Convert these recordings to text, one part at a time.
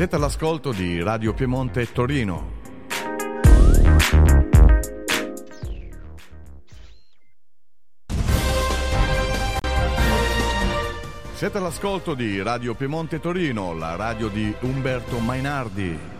Siete all'ascolto di Radio Piemonte Torino. Siete all'ascolto di Radio Piemonte Torino, la radio di Umberto Mainardi.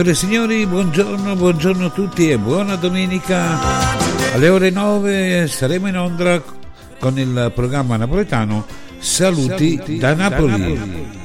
Signore e signori, buongiorno, buongiorno a tutti e buona domenica. Alle ore 9 saremo in onda con il programma napoletano Saluti, Saluti da Napoli. Da Napoli.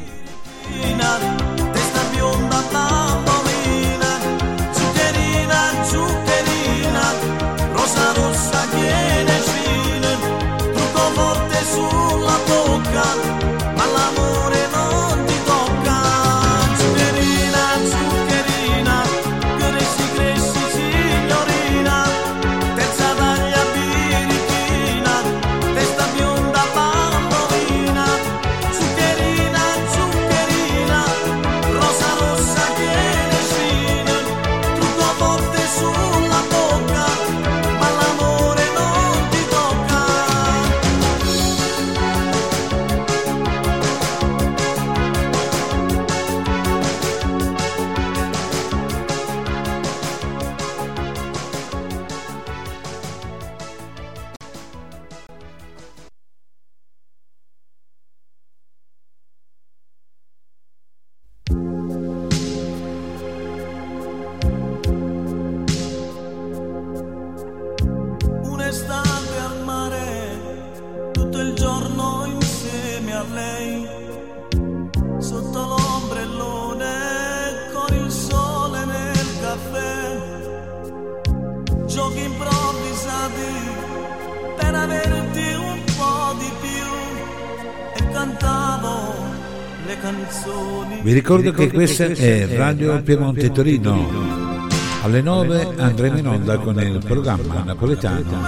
ricordo che questa è Radio Piemonte Torino. Alle 9 andremo in onda con il programma napoletano.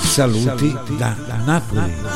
Saluti da Napoli.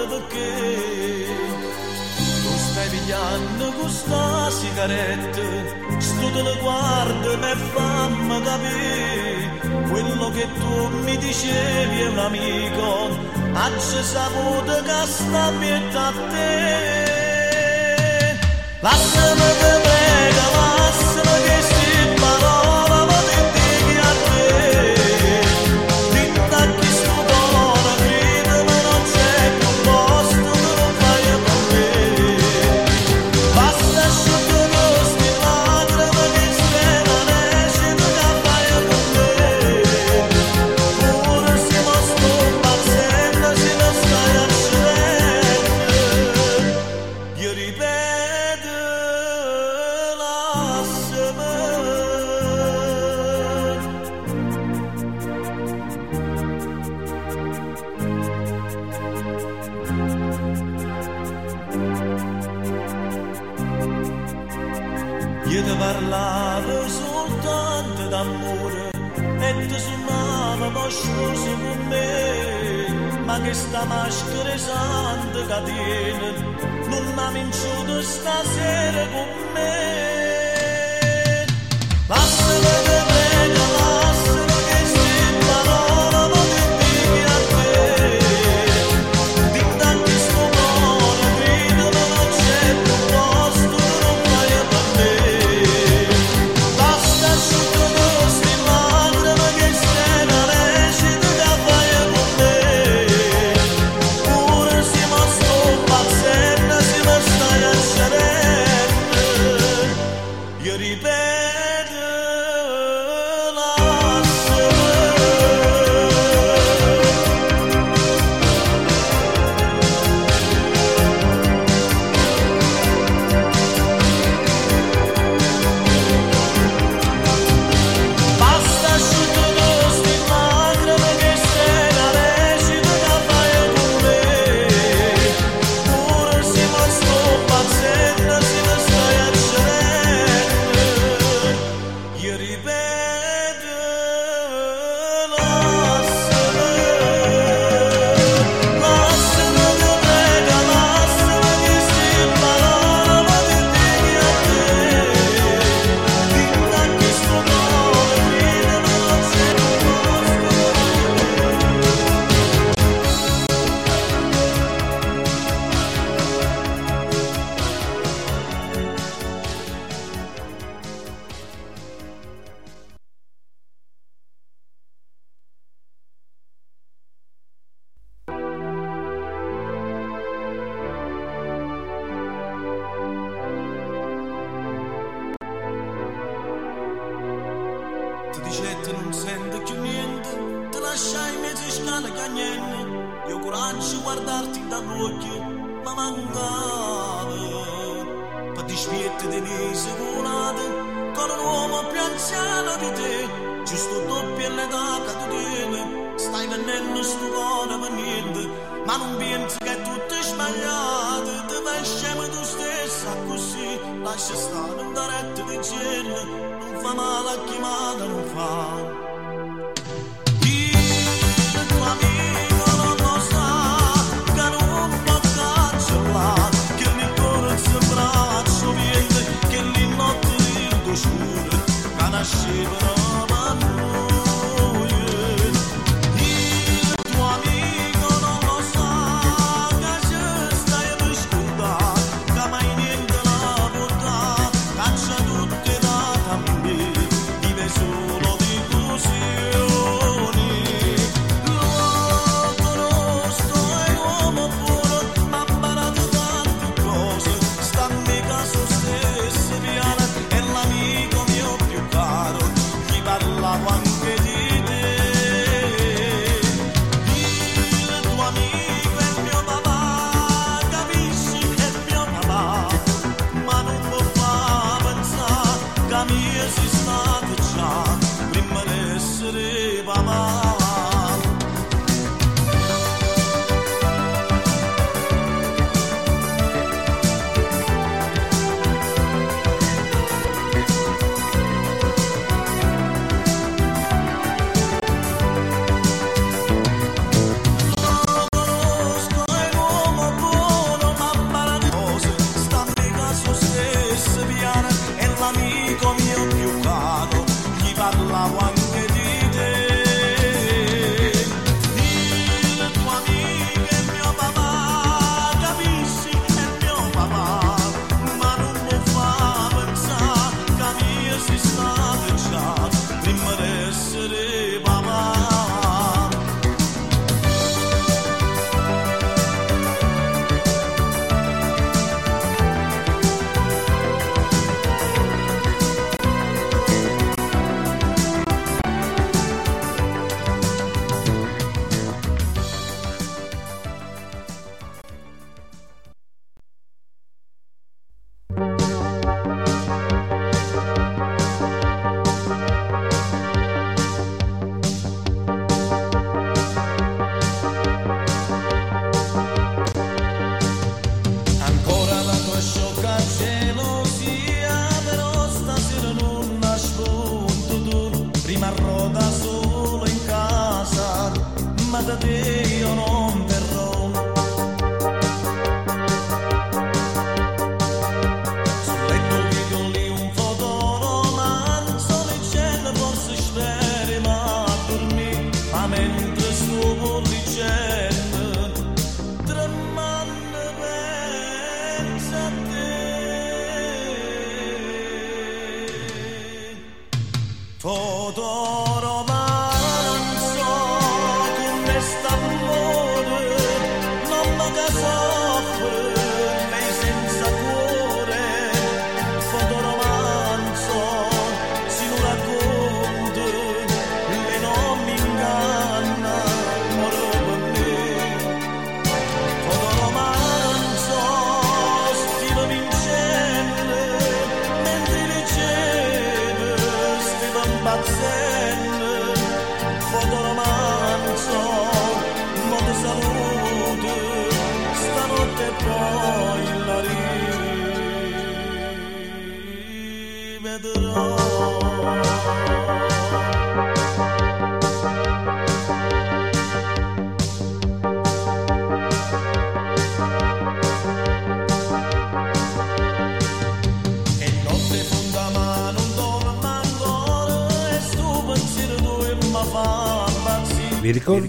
strada perché tu stai pigliando questa sigaretta sto te la guarda e fammi capire quello che tu mi dicevi è un amico ha saputo che sta a te. Lasciami che prega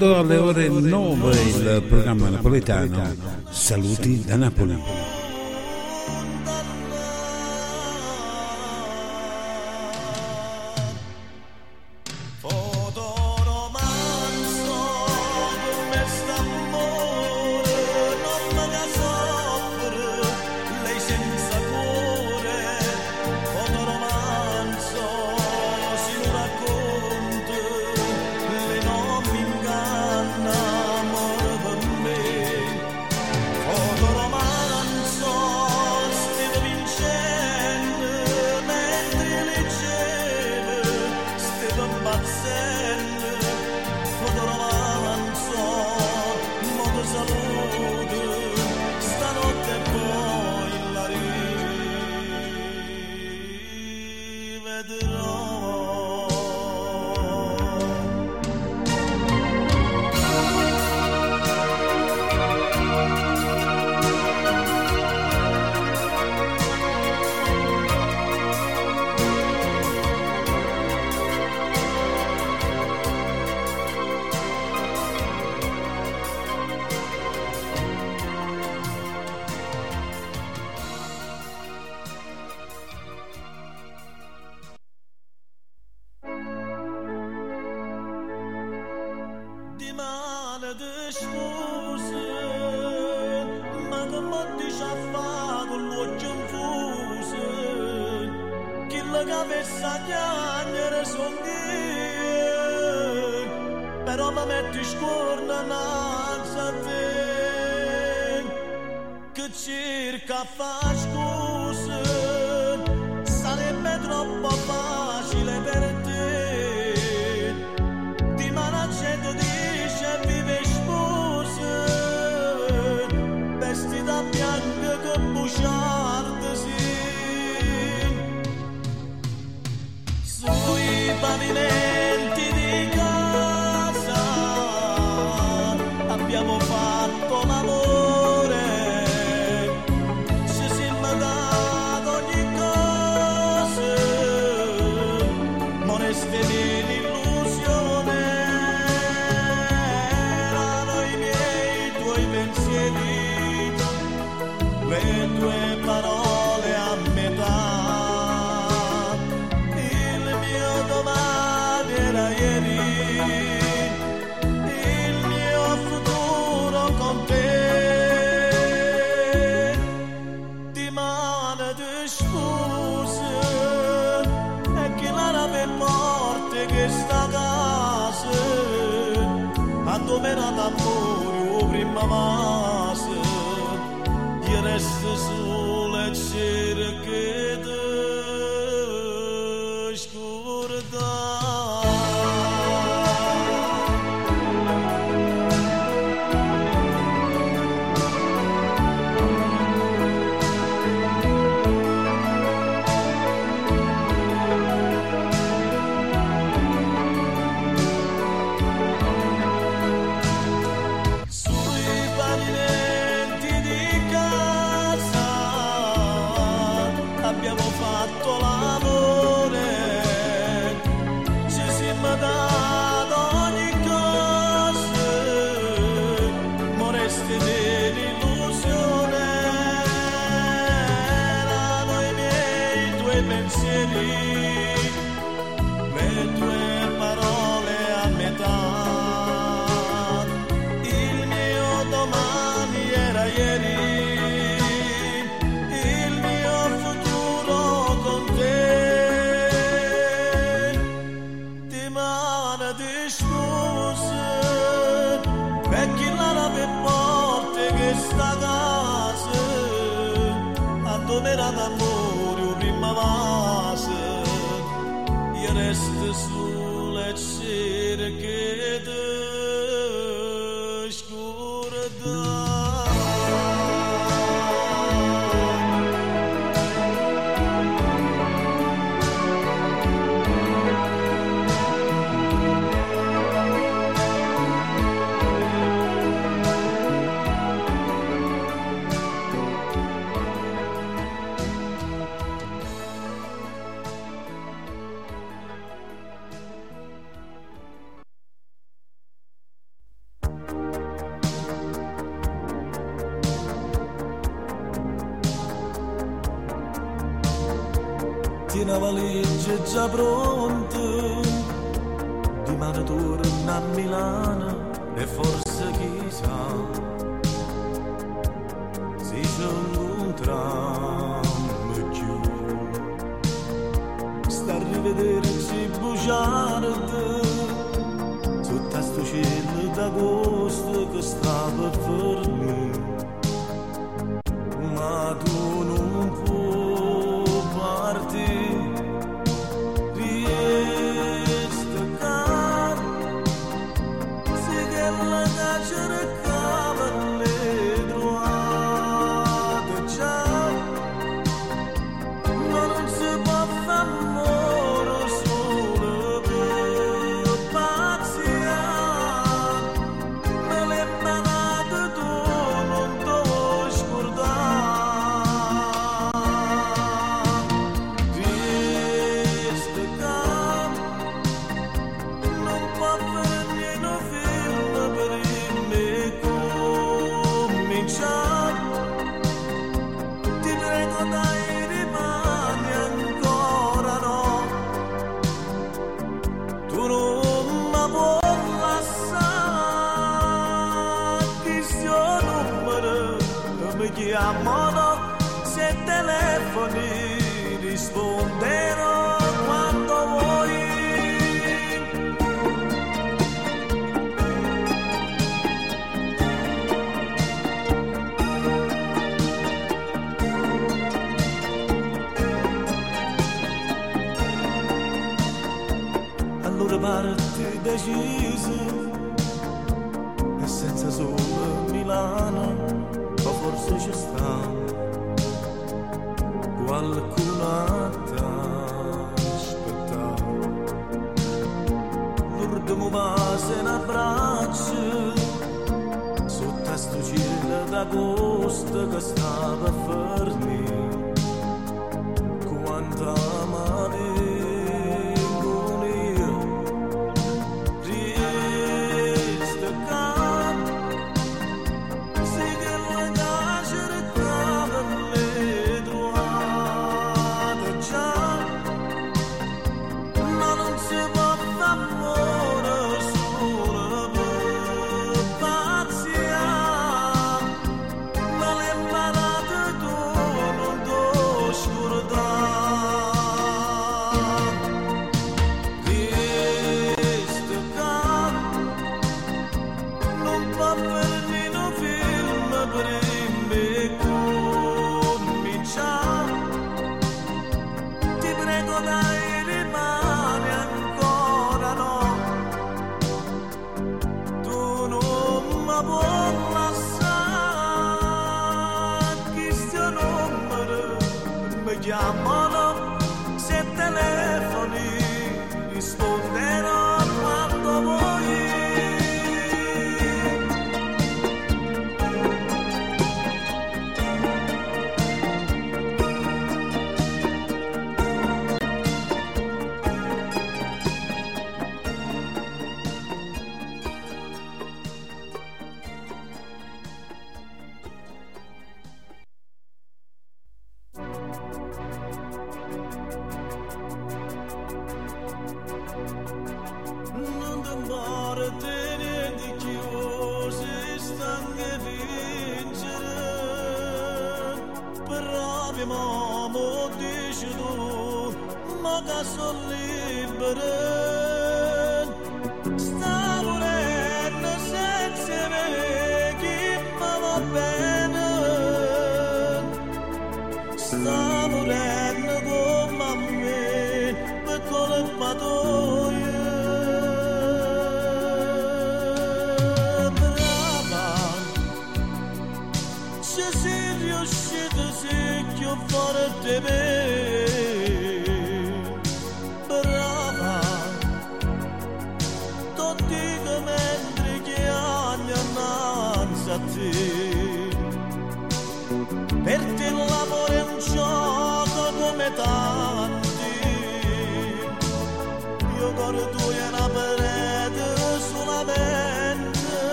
alle ore 9 il programma napoletano Saluti da Napoli.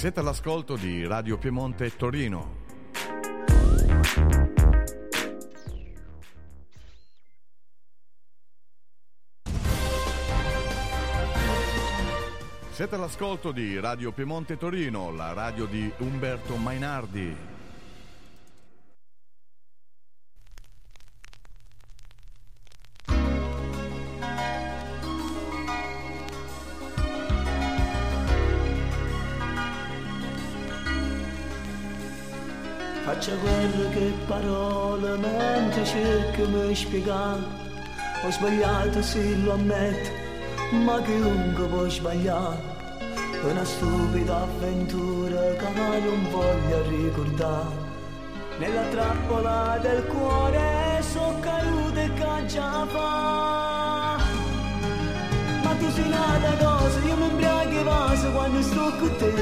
Siete all'ascolto di Radio Piemonte Torino. Siete all'ascolto di Radio Piemonte Torino, la radio di Umberto Mainardi. Spiegare. Ho sbagliato se lo ammetto Ma chiunque può sbagliare? Una stupida avventura che non voglio ricordare. Nella trappola del cuore so caduto e che fa. Ma tu sei nata cosa, io mi imbriaco vaso quando sto con te.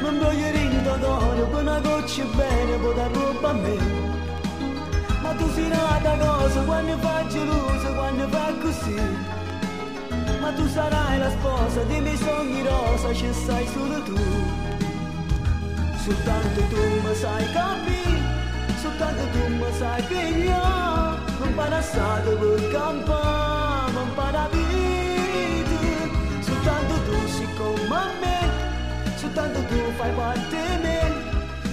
Non voglio rinda d'oro per una goccia bene può dar roba a me tu sei nata cosa quando fai gelosa quando fai così. Ma tu sarai la sposa dei miei sogni rosa ci sai solo tu. Soltanto tu mi sai capire soltanto tu mi sai pigliare. Non para stato per campare non para vita soltanto tu sei come me soltanto tu fai parte di me.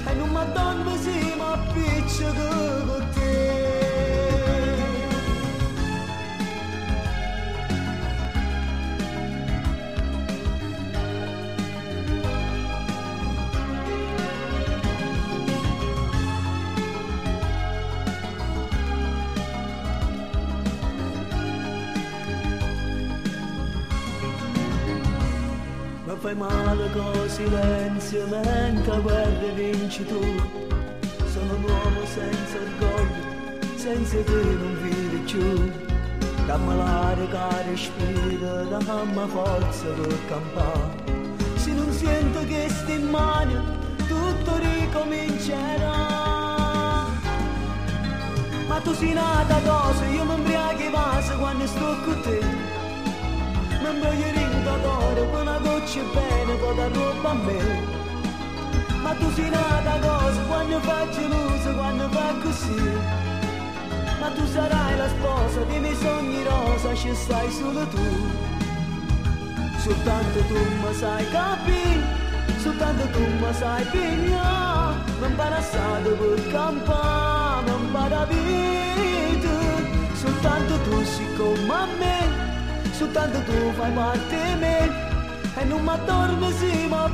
E non mi donne si ma appiccica con te fai male con silenzio mentre guerra vinci tu. Sono un uomo senza orgoglio, senza te non vivi più Dammi l'aria che respira, dammi forza per campare Se non sento che sti in mano, tutto ricomincerà. Ma tu sei nata cosa, io mi imbriaco i vasi quando sto con te non voglio per una goccia bene dar roba a me. Ma tu sei nata cosa quando fai gelosa quando fai così. Ma tu sarai la sposa dei miei sogni rosa ci stai solo tu. Soltanto tu mi sai capire soltanto tu mi sai pigliare non passato per campare non para vita soltanto tu sei come a me soltanto tu fai parte di me e non mi addorme si ma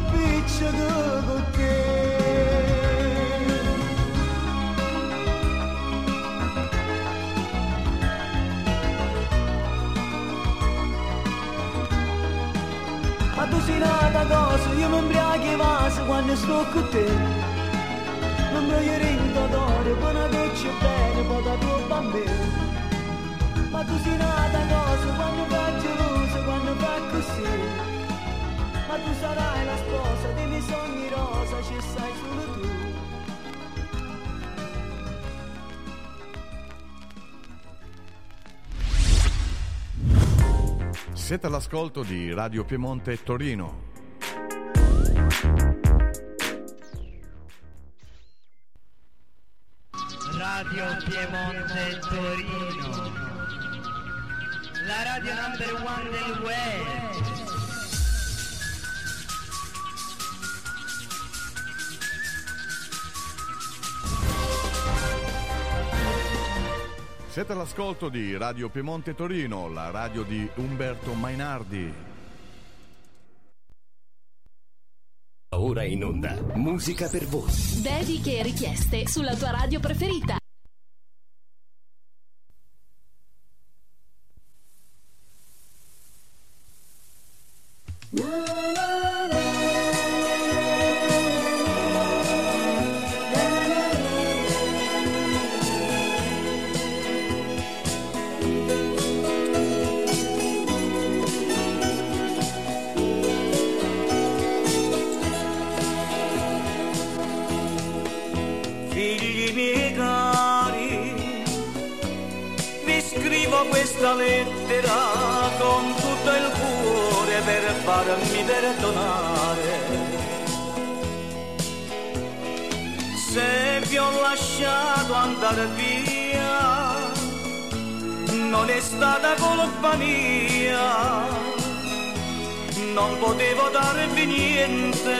tu sei nata cosa io mi imbriaco i vasi quando sto con te. Non voglio rinda d'oro una goccia bene poi da roba a me ma tu sei nata cosa quando fai gelosa, quando fai così. Ma tu sarai la sposa dei miei sogni rosa, ci sai solo tu. Siete all'ascolto di Radio Piemonte Torino. Radio Piemonte Torino, la radio number one del web. Siete all'ascolto di Radio Piemonte Torino, la radio di Umberto Mainardi. Ora in onda, musica per voi. Dediche e richieste sulla tua radio preferita. Ho lasciato andare via, non è stata colpa mia, non potevo darvi niente,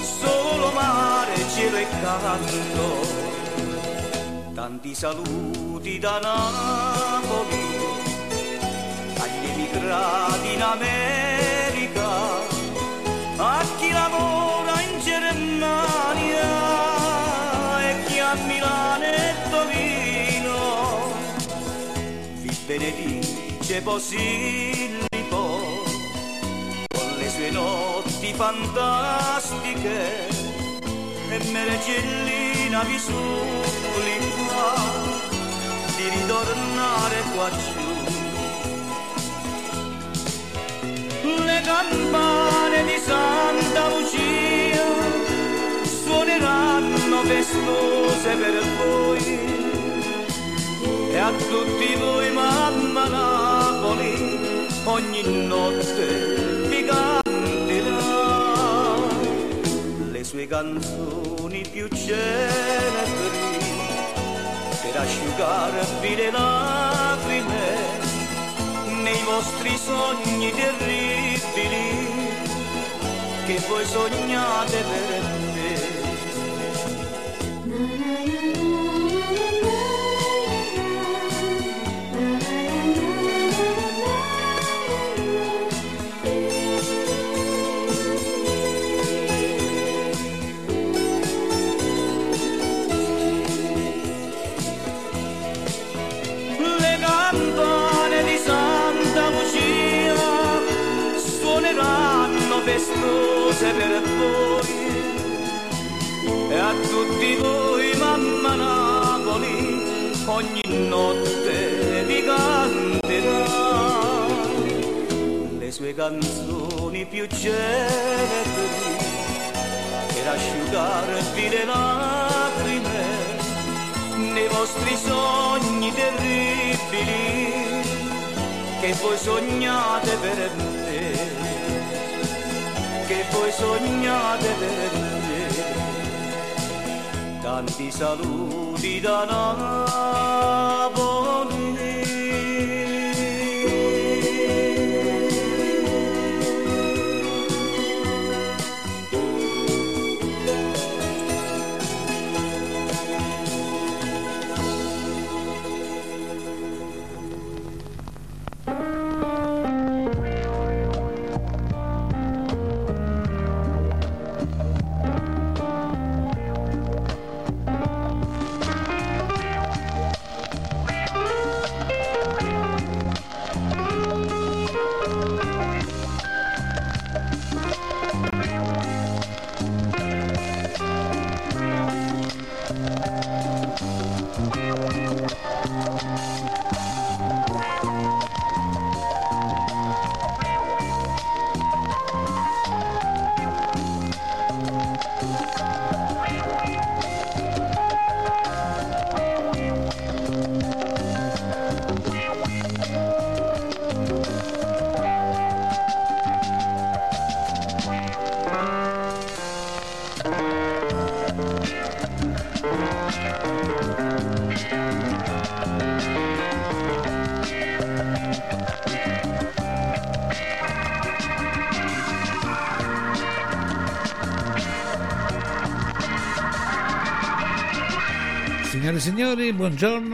solo mare, cielo e canto, tanti saluti da Napoli, agli emigrati in America, a chi lavora in Germania a Milano e Torino. Vi benedice Posillipo con le sue notti fantastiche e Meregellina vi supplica di ritornare qua giù. Le campane di Santa Lucia suoneranno festose per voi e a tutti voi mamma Napoli ogni notte vi canterà le sue canzoni più celebri per asciugarvi le lacrime nei vostri sogni terribili che voi sognate per me. Notte vi canterà le sue canzoni più celebri per asciugarvi le lacrime nei vostri sogni terribili che voi sognate per me, che voi sognate per me. Tanti saluti da Napoli.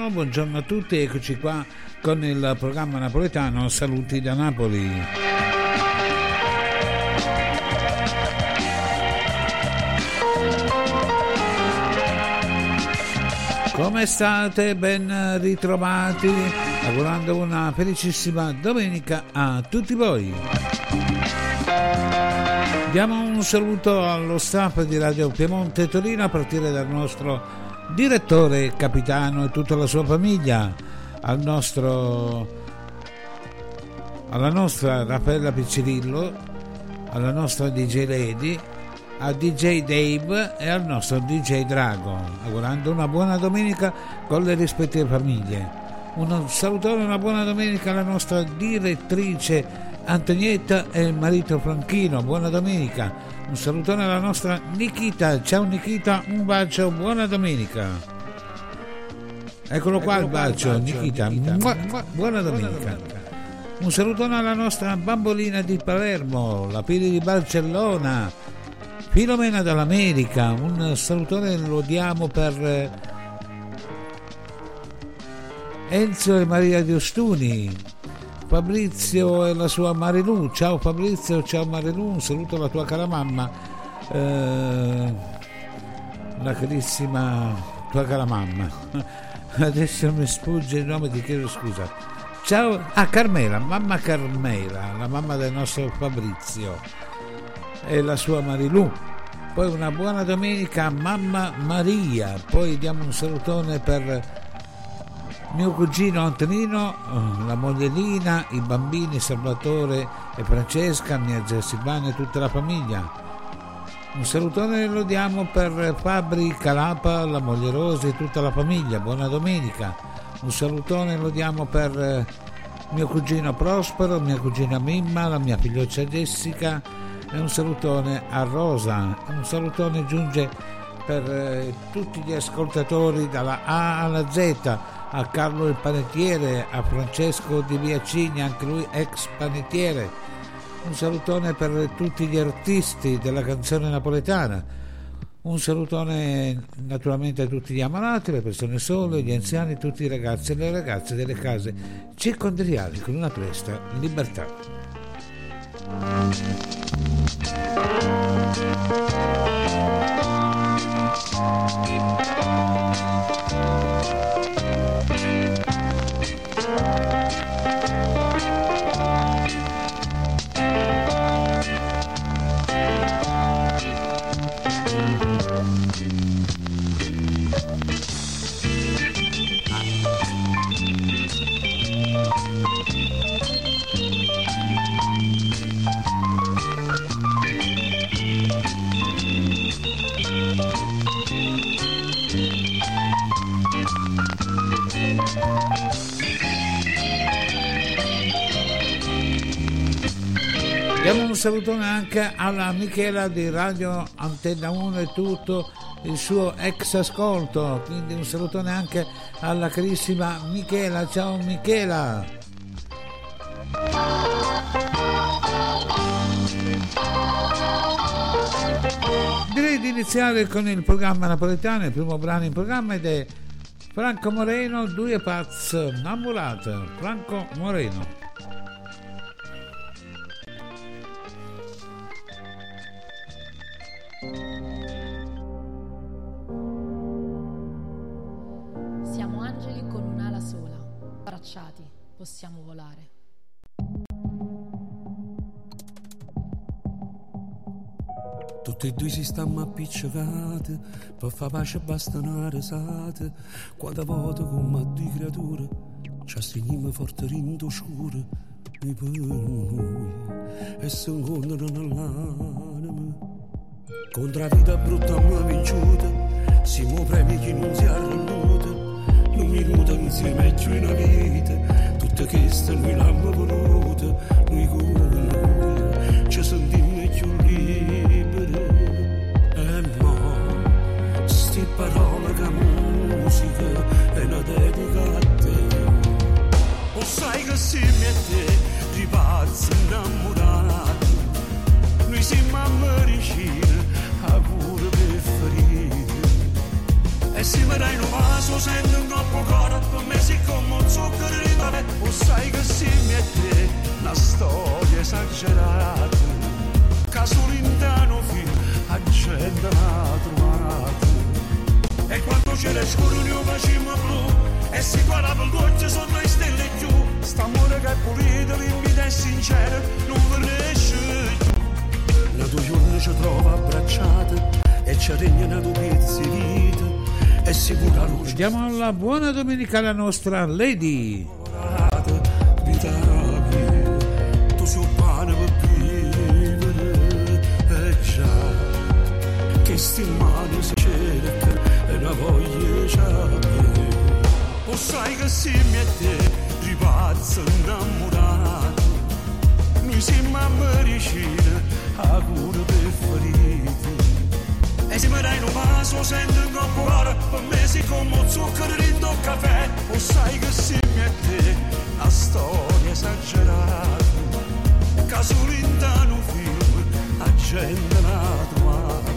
Buongiorno, buongiorno a tutti, eccoci qua con il programma napoletano Saluti da Napoli. Come state? Ben ritrovati, augurando una felicissima domenica a tutti voi. Diamo un saluto allo staff di Radio Piemonte Torino a partire dal nostro direttore capitano e tutta la sua famiglia, al nostro alla nostra Raffaella Piccirillo, alla nostra DJ Lady, a DJ Dave e al nostro DJ Drago, augurando una buona domenica con le rispettive famiglie. Un salutone e una buona domenica alla nostra direttrice Antonietta e il marito Franchino, buona domenica. Un salutone alla nostra Nikita. Ciao Nikita, un bacio, buona domenica. Eccolo qua Eccolo il bacio, bacio Nikita. Nikita. Mua, mua, buona domenica. Un salutone alla nostra bambolina di Palermo, la Pili di Barcellona, Filomena dall'America. Un salutone lo diamo per eh, Enzo e Maria di Ostuni, Fabrizio e la sua Marilu. Ciao Fabrizio, ciao Marilu, un saluto alla tua cara mamma, eh, la carissima tua cara mamma. Adesso mi sfugge il nome, ti chiedo scusa. Ciao a ah, Carmela, mamma Carmela, la mamma del nostro Fabrizio e la sua Marilu. Poi una buona domenica a mamma Maria, poi diamo un salutone per mio cugino Antonino, eh, la moglie Lina, i bambini Salvatore e Francesca, mia zia Silvana e tutta la famiglia. Un salutone lo diamo per Fabri Calapa, la moglie Rosa e tutta la famiglia. Buona domenica. Un salutone lo diamo per eh, mio cugino Prospero, mia cugina Mimma, la mia figlioccia Jessica e un salutone a Rosa. Un salutone giunge per eh, tutti gli ascoltatori dalla A alla Z a Carlo il panettiere, a Francesco di Viacini, anche lui ex panettiere. Un salutone per tutti gli artisti della canzone napoletana. Un salutone naturalmente a tutti gli ammalati, le persone sole, gli anziani, tutti i ragazzi e le ragazze delle case circondariali con una presta libertà. Diamo salutone anche alla Michela di Radio Antenna 1 e tutto il suo ex ascolto, quindi un salutone anche alla carissima Michela. Ciao Michela! Direi di iniziare con il programma napoletano, il primo brano in programma ed è Franco Moreno, Due Paz, Namulat, Franco Moreno. Possiamo volare. Tutti e due si stanno appiccicati, per far pace basta una risata, quando volte come due creature, ci assegniamo forte rinto scuro, e per noi, e si incontrano nell'anima. Contro la vita brutta ma vinciuta, siamo premi che non si un minuto insieme è più una vita, tutte queste noi l'abbiamo voluta, noi con noi ci sentiamo più liberi. E mo, sti parole che musica è una dedica a te. O sai che si mette di pazzi innamorati, noi siamo a E se mi dai un vaso sento un colpo cuore per me si come un zucchero di mare O sai che si mette una storia esagerata. Che solintano fino a gente l'ha trovata E quando c'è le scuro noi facciamo blu. E si guarda per gocce sotto le stelle giù. St'amore che è pulito, limpido e sincero Non finisce più La tua giorno ci trova abbracciata E ci regna una tua pezzi vita è sicura luce. Diamo la buona domenica alla nostra Lady. Tu sei pane per vivere, e già, che sti mani si cerca e la voglia c'è. O sai che si mette ripazzo innamorato, noi siamo a medicina, a cura per ferire. so sento incorporare per mesi come zucchero in caffè. O sai che si mette la storia esagerata? Caso lontano film la gente trovato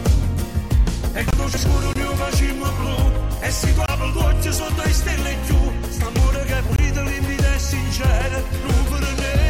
e quando ci scuro ne facciamo blu e si trova il doccio sotto le stelle giù st'amore che pulito limpida e sincera non per nesce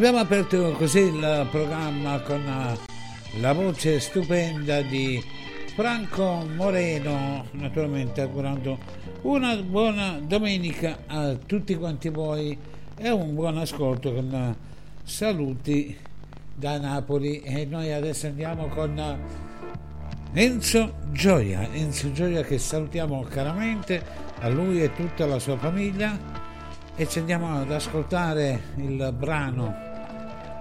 Abbiamo aperto così il programma con eh, la voce stupenda di Franco Moreno, naturalmente augurando una buona domenica a tutti quanti voi e un buon ascolto con eh, saluti da Napoli. E noi adesso andiamo con eh, Enzo Gioia, Enzo Gioia che salutiamo caramente a lui e tutta la sua famiglia. E ci andiamo ad ascoltare il brano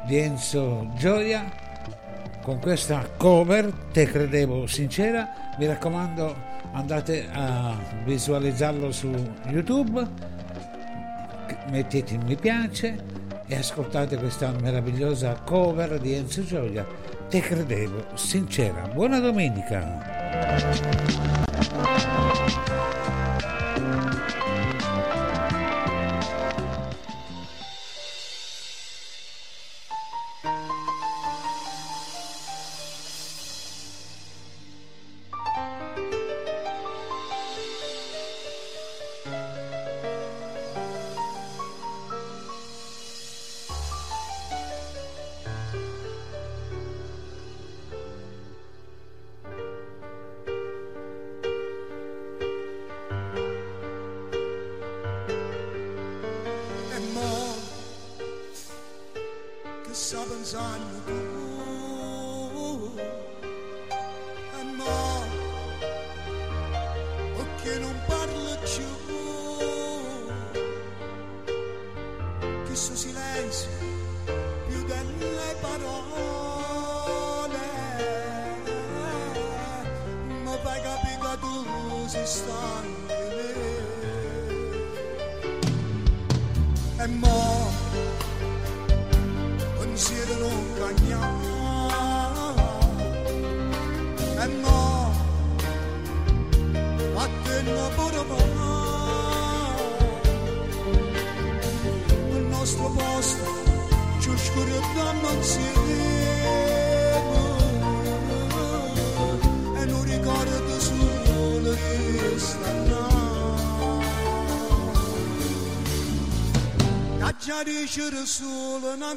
di Enzo Gioia con questa cover Te credevo sincera. Mi raccomando andate a visualizzarlo su YouTube mettete mi piace e ascoltate questa meravigliosa cover di Enzo Gioia. Te credevo sincera. Buona domenica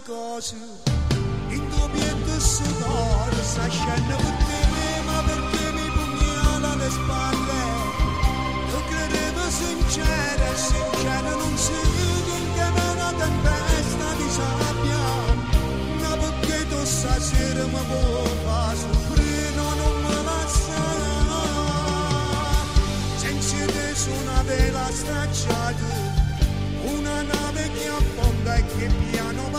cosa. In dubbietto sudore sta scena per te ma perché mi pugnala le spalle tu credevo sincera sincera non si vede che me una tempesta di sabbia. Ma perché tu stasera mi vuoi fare soffrire non me la senza te su una vela stracciata una nave che affonda e che piano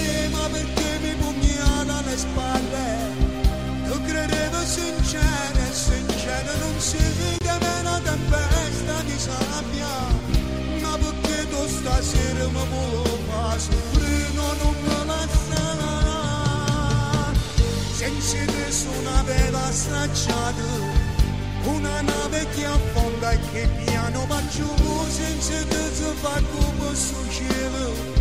per te Ma perché mi pugnala alle spalle Tu credevo sincera e sincera Non si vede una tempesta di sabbia Ma perché tu stasera mi vuoi far soffrire? Non me la sa Senza te una vela stracciata una nave che affonda e che piano va giù senza te si fa come sul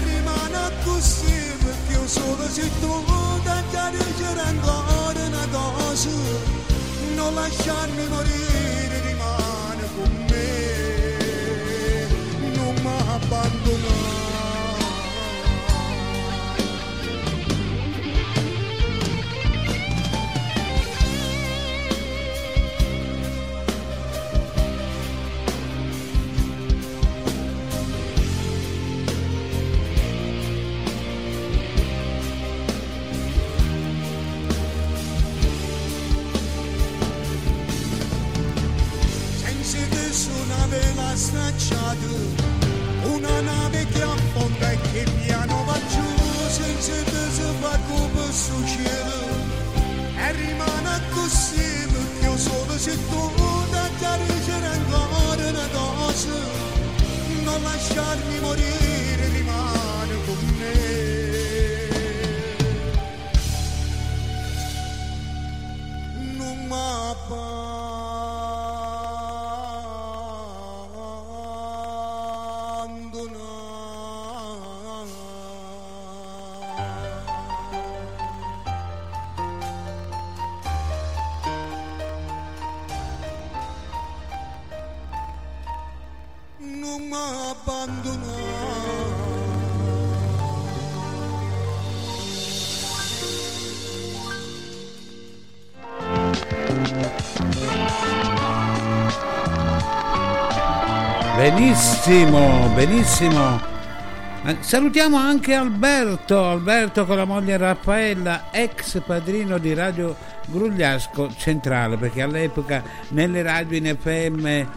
rimane così perché solo se tu da chiarire ancora una cosa non lasciarmi morire rimane con me non mi Benissimo, benissimo. Eh, Salutiamo anche Alberto, Alberto con la moglie Raffaella, ex padrino di Radio Grugliasco Centrale, perché all'epoca nelle radio in FM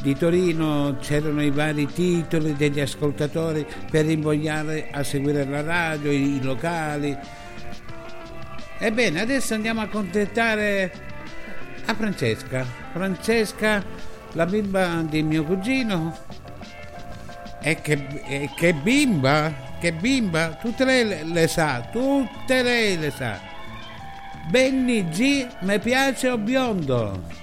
di Torino c'erano i vari titoli degli ascoltatori per invogliare a seguire la radio, i, locali. Ebbene, adesso andiamo a contattare a Francesca. Francesca, la bimba di mio cugino. E che, e che bimba, che bimba, tutte lei le, le sa, tutte lei le sa. Benny G, mi piace o biondo?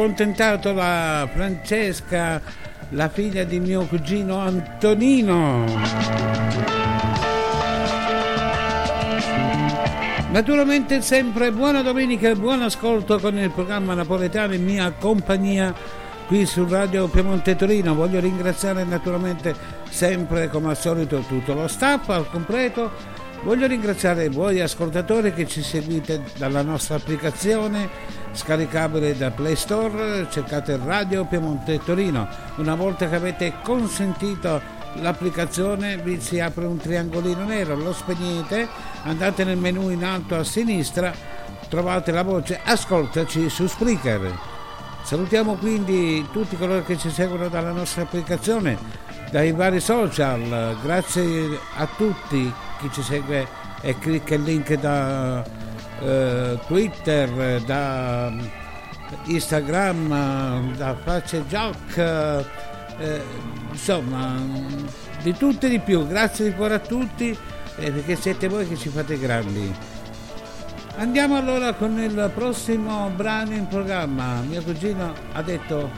Accontentato la Francesca, la figlia di mio cugino Antonino. Naturalmente sempre buona domenica e buon ascolto con il programma napoletano in mia compagnia qui su Radio Piemonte Torino. Voglio ringraziare naturalmente sempre come al solito tutto lo staff al completo. Voglio ringraziare voi ascoltatori che ci seguite dalla nostra applicazione scaricabile da Play Store, cercate Radio Piemonte Torino. Una volta che avete consentito l'applicazione vi si apre un triangolino nero, lo spegnete, andate nel menu in alto a sinistra, trovate la voce Ascoltaci su Spreaker. Salutiamo quindi tutti coloro che ci seguono dalla nostra applicazione, dai vari social, grazie a tutti chi ci segue e clicca il link da eh, Twitter, da Instagram, da Face Joc, eh, insomma di tutto e di più, grazie di cuore a tutti eh, perché siete voi che ci fate grandi. Andiamo allora con il prossimo brano in programma. Mio cugino ha detto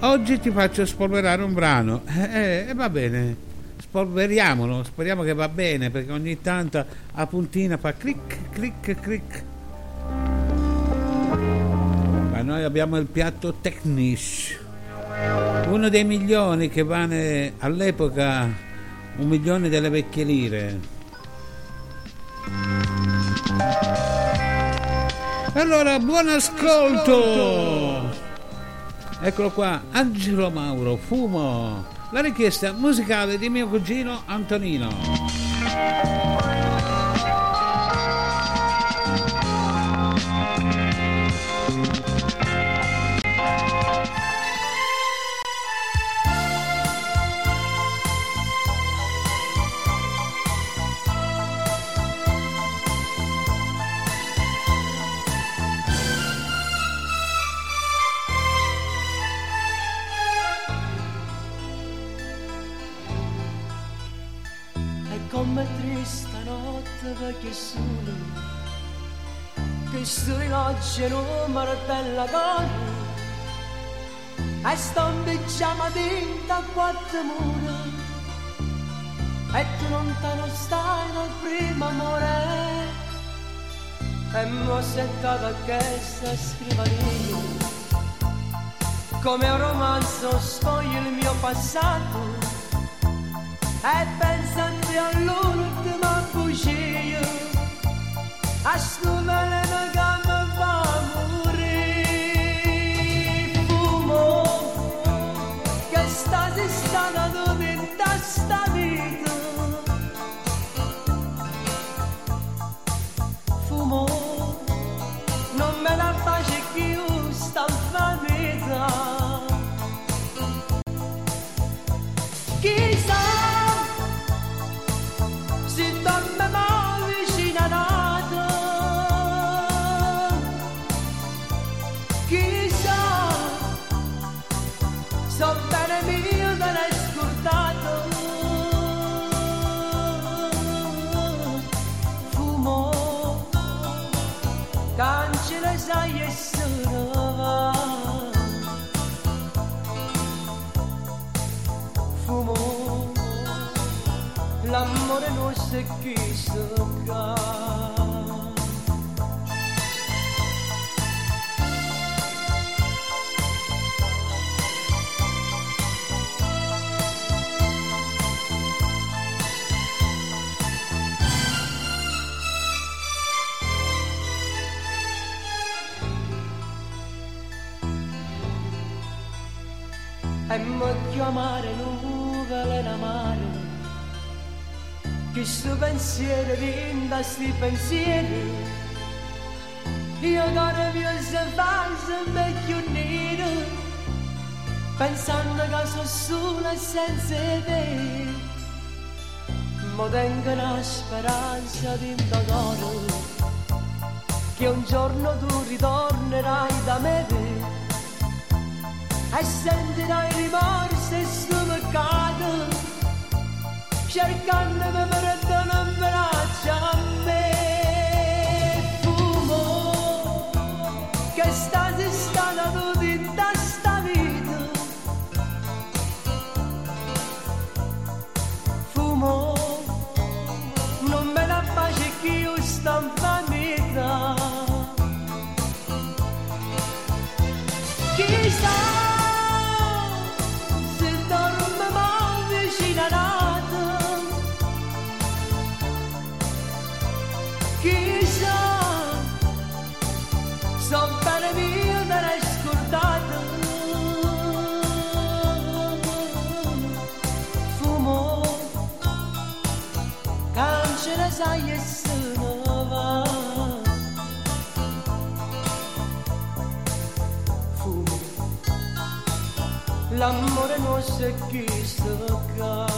oggi ti faccio spolverare un brano. E eh, eh, va bene, spolveriamolo, speriamo che va bene perché ogni tanto a puntina fa clic, clic, clic. Ma noi abbiamo il piatto Technisch, uno dei milioni che vale all'epoca un milione delle vecchie lire. Allora, buon ascolto! Eccolo qua, Angelo Mauro, Fumo, la richiesta musicale di mio cugino Antonino. Notte perché solo che sui noce non martella corre e sto in pigiama dentro a quattro mura e tu non te lo stai nel primo amore. E mi ho sentata questa scrivania come un romanzo sfoglia il mio passato. E pensando all'ultima bugia a scumare che mi l'amore non si chissà e mi chiamare pensiero vinta sti pensieri. Io se fa sempre più nero pensando che sono sola e senza te ma tengo una speranza di indagare che un giorno tu ritornerai da me e sentirai rimorso e sto cercandomi per L'amore nostro è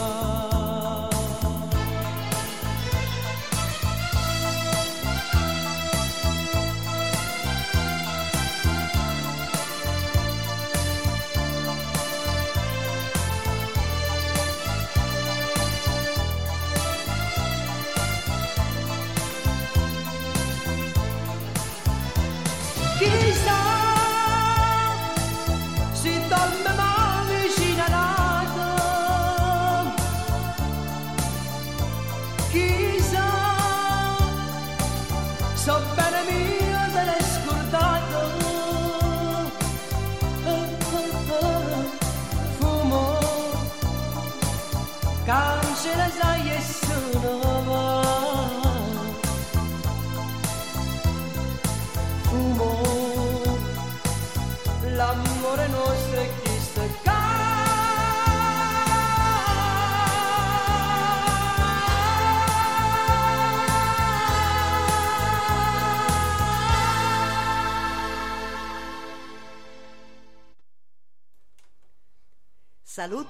Salut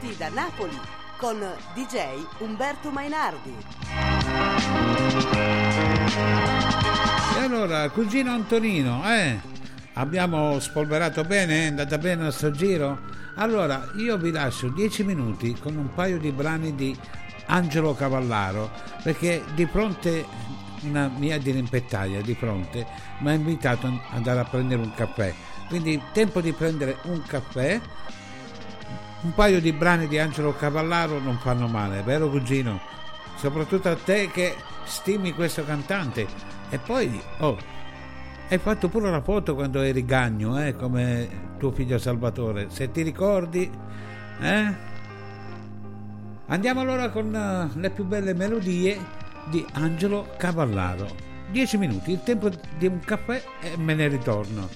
Ti da Napoli con DJ Umberto Mainardi. E allora, cugino Antonino, eh? Abbiamo spolverato bene? È andata bene il nostro giro? Allora, io vi lascio 10 minuti con un paio di brani di Angelo Cavallaro, perché di fronte, una mia dirimpettaia di fronte, mi ha invitato ad andare a prendere un caffè. Quindi tempo di prendere un caffè, un paio di brani di Angelo Cavallaro non fanno male, vero cugino? Soprattutto a te che stimi questo cantante. E poi, oh, hai fatto pure la foto quando eri Gagno, eh, come tuo figlio Salvatore. Se ti ricordi, eh? Andiamo allora con uh, le più belle melodie di Angelo Cavallaro. Dieci minuti, il tempo di un caffè e me ne ritorno.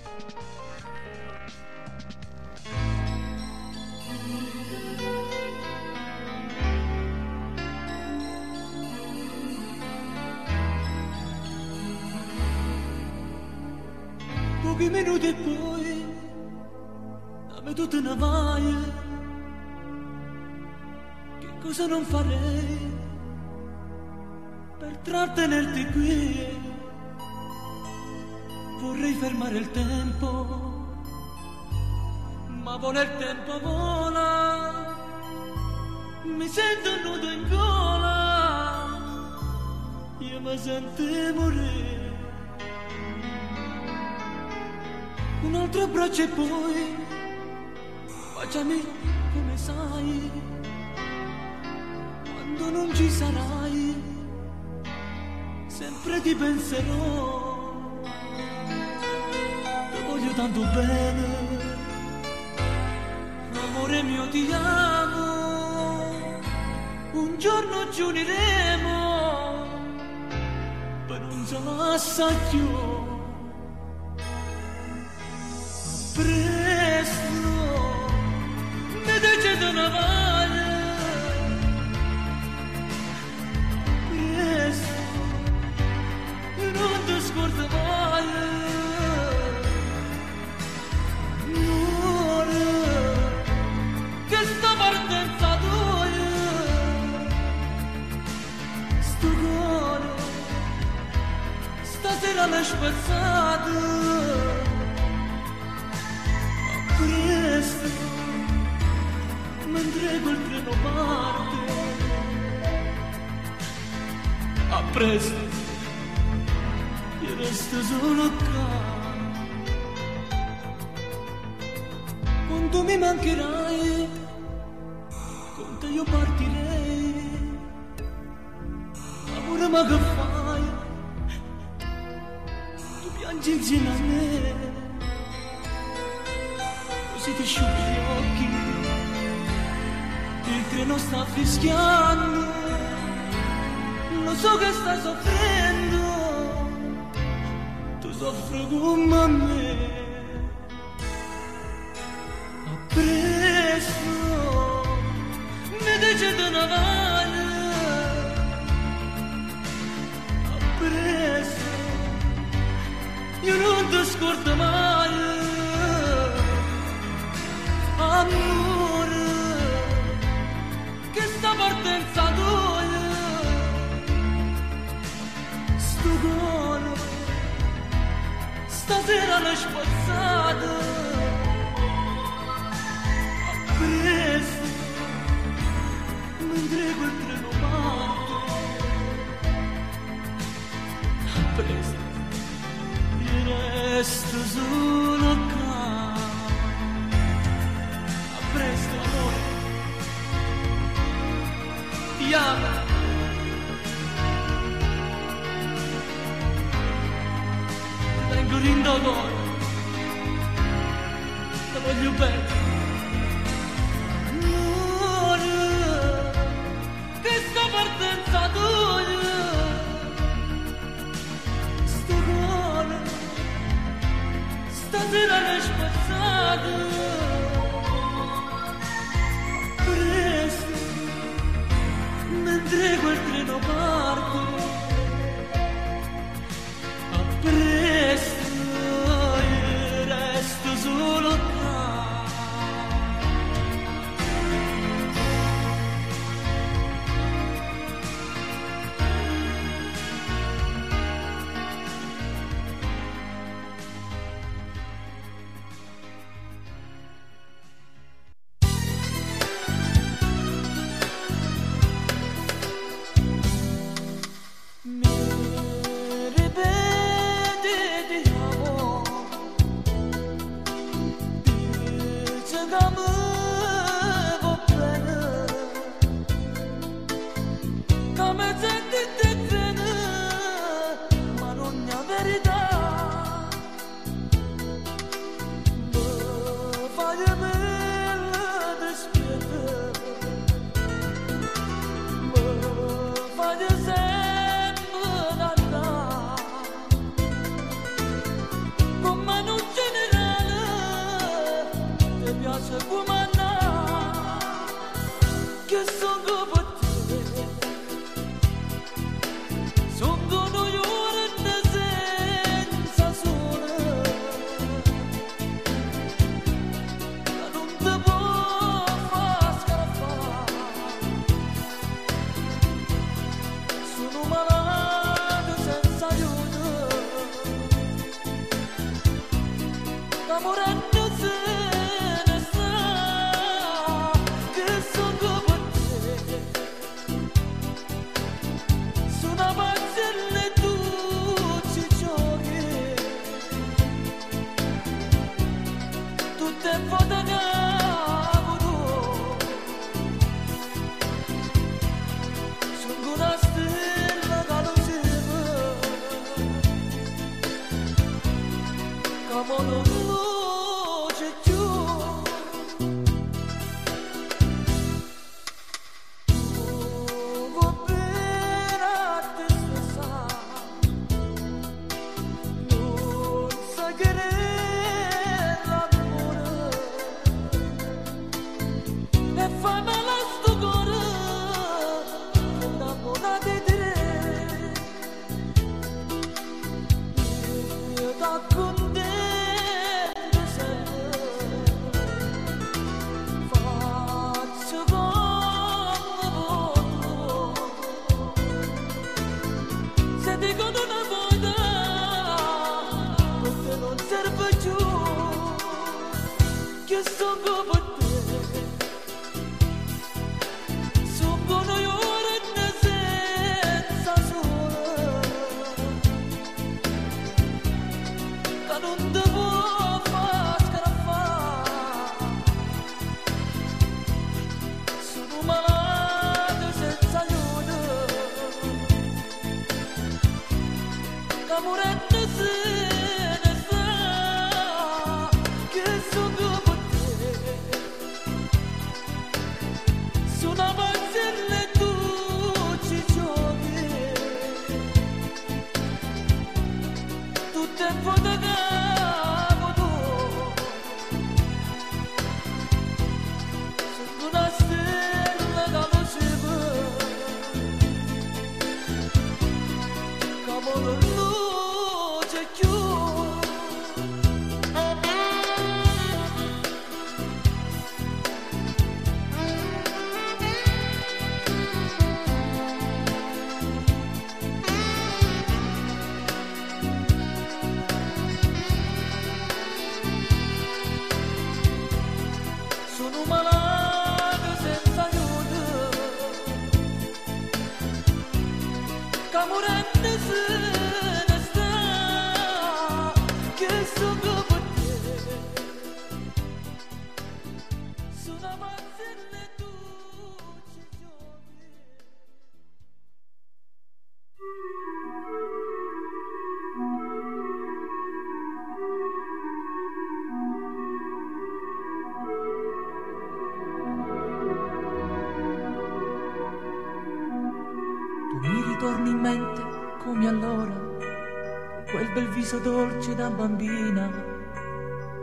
Dolce da bambina,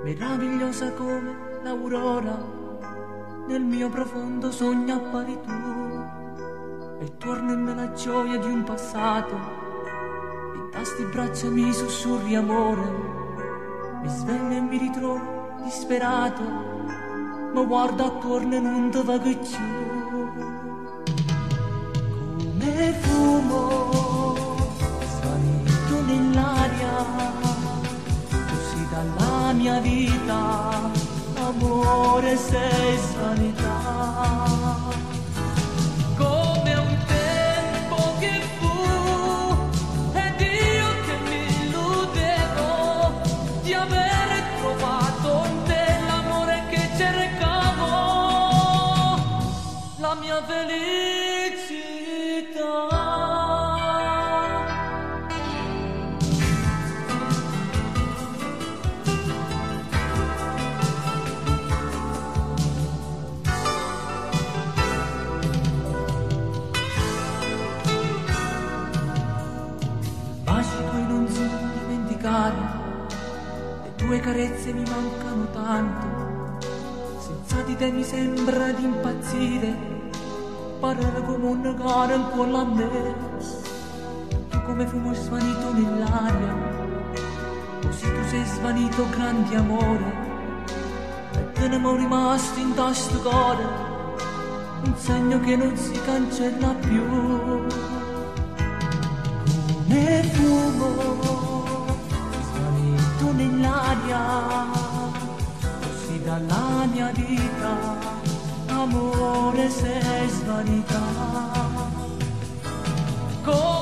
meravigliosa come l'aurora, nel mio profondo sogno appari tu, e torna in me la gioia di un passato, in tasti braccia mi sussurri amore, mi sveglio e mi ritrovo disperato, ma guardo attorno e non ti va che come un cane ancora a me tu come fumo svanito nell'aria così tu sei svanito grande amore. E te ne mo rimasto in tasto cuore un segno che non si cancella più. Come fumo svanito nell'aria così dalla mia vita amore sei svanità come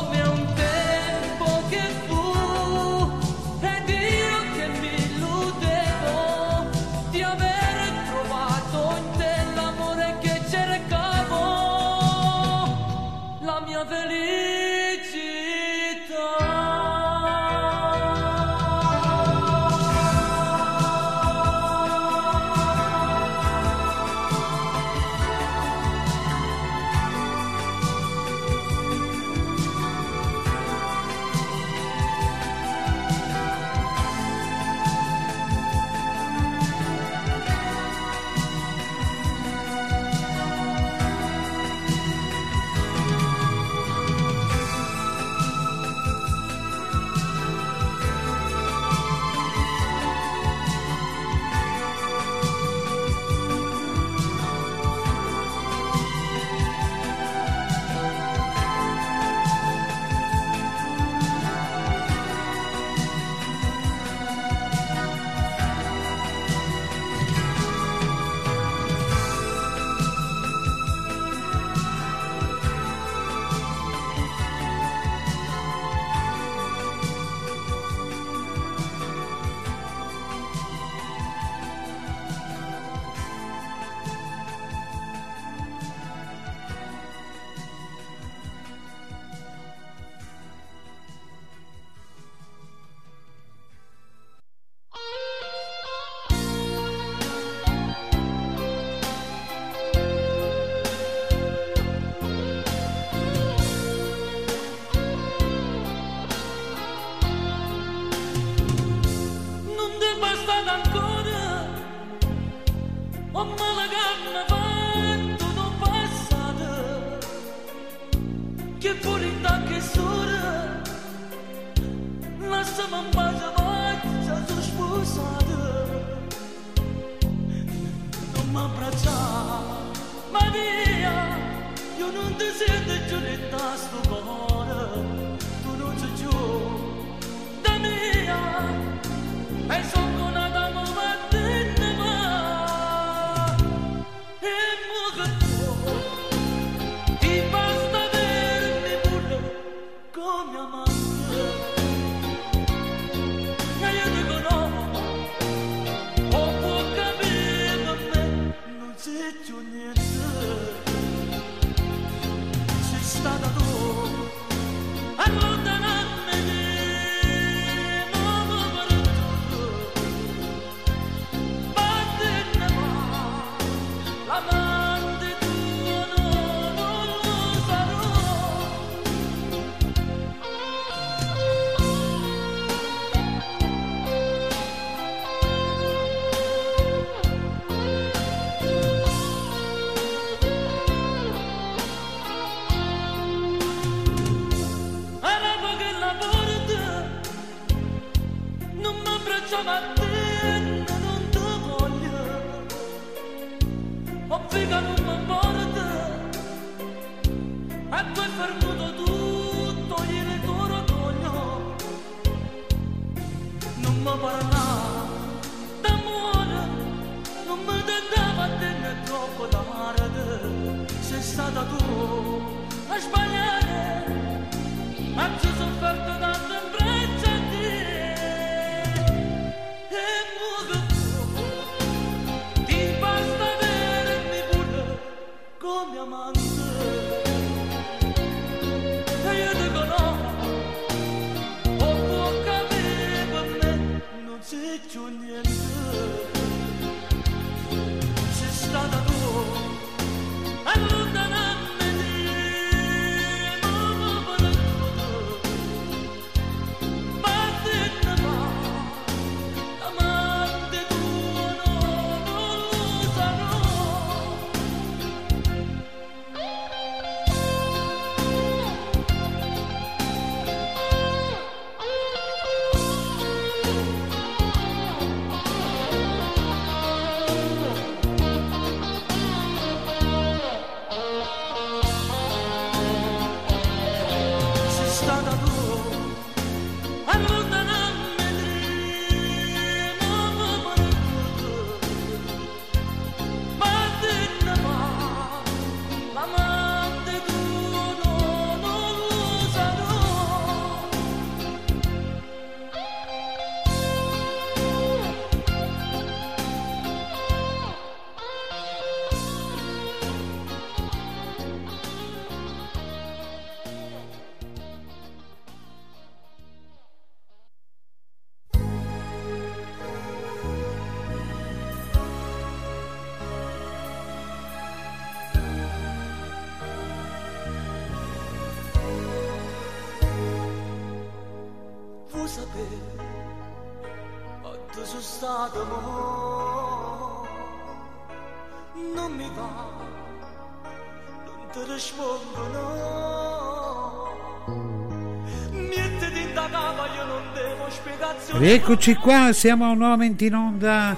Eccoci qua, siamo nuovamente in onda.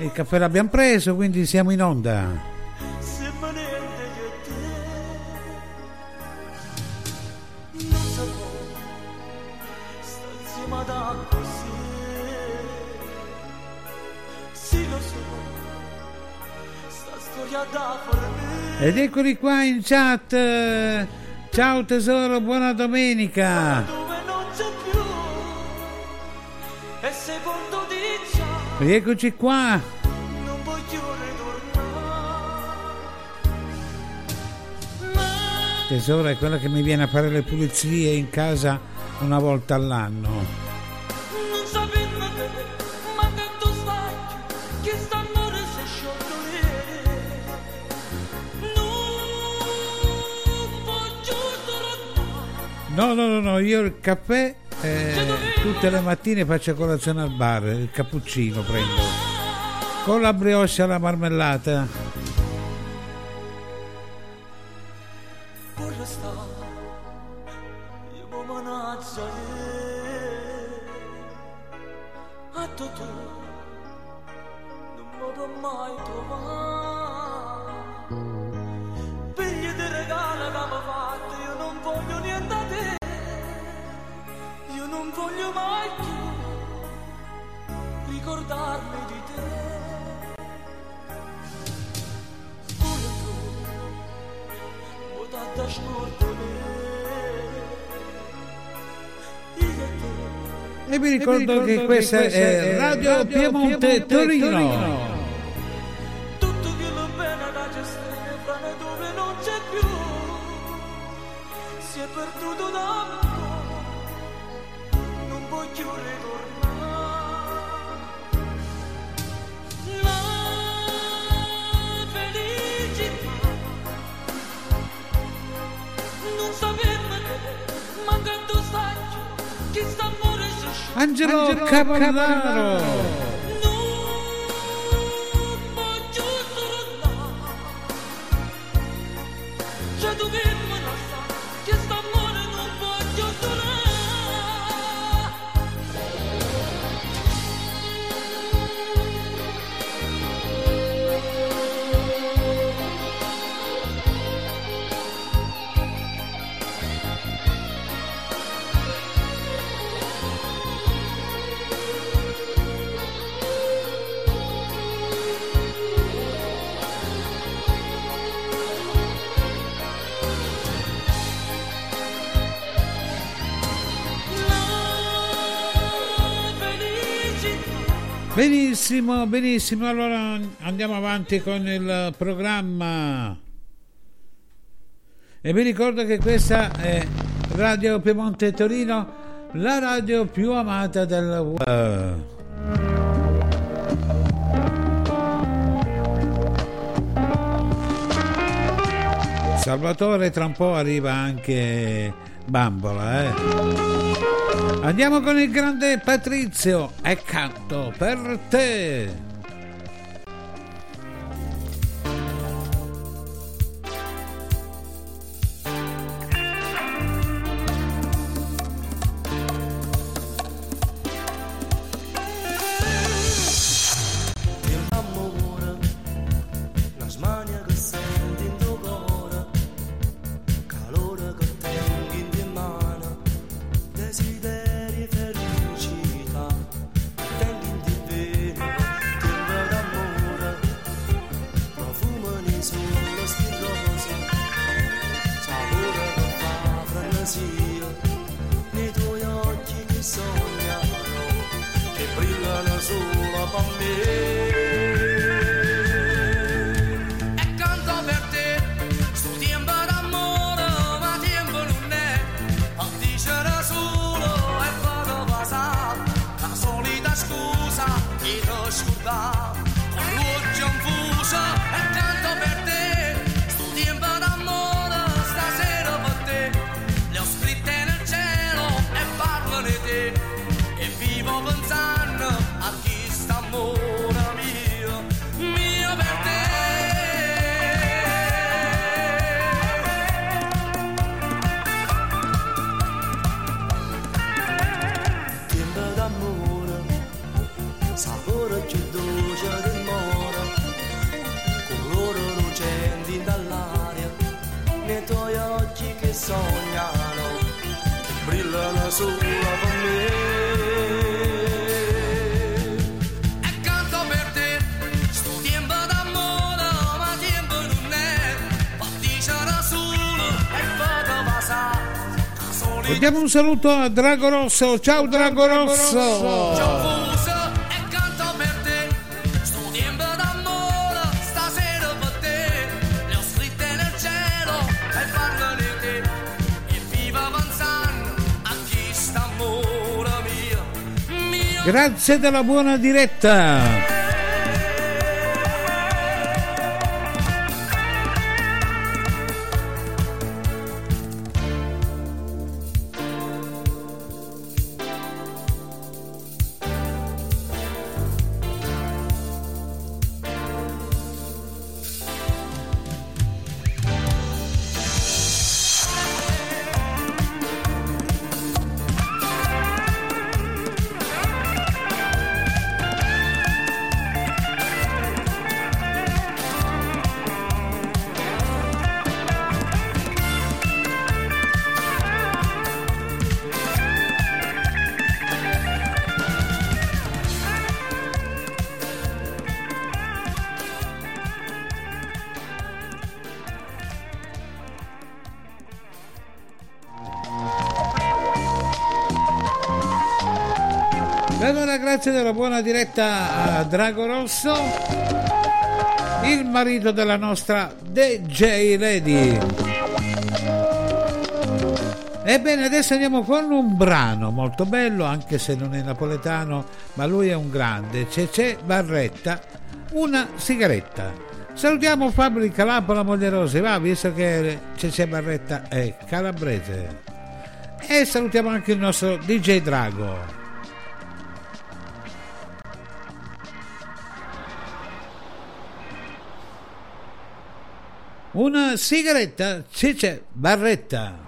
Il caffè l'abbiamo preso, quindi siamo in onda. Ed eccoli qua in chat. Ciao tesoro, buona domenica. Eccoci qua. Non voglio. Tesoro è quella che mi viene a fare le pulizie in casa una volta all'anno. Non sapevo ma tanto stai che st'amore si scioglie. Non. No, no, no, no, io il caffè eh, tutte le mattine faccio colazione al bar, il cappuccino prendo, con la brioche alla marmellata. ricordo che questa è Radio Piemonte Torino. Angelo, Angelo Capannaro. Capannaro. Benissimo, benissimo. Allora andiamo avanti con il programma. E vi ricordo che questa è Radio Piemonte Torino, la radio più amata del web. Salvatore tra un po' arriva anche Bambola, eh. Andiamo con il grande Patrizio e canto per te. Un saluto a Drago Rosso. Ciao Drago Rosso. Grazie della buona diretta. Drago Rosso, il marito della nostra DJ Lady. Ebbene, adesso andiamo con un brano molto bello, anche se non è napoletano, ma lui è un grande. Cecè Barretta, una sigaretta. Salutiamo Fabio di Calapola Moglierose, va, visto che Cecè Barretta è calabrese. E salutiamo anche il nostro DJ Drago. Sigaretta? Sì, c'è, barretta.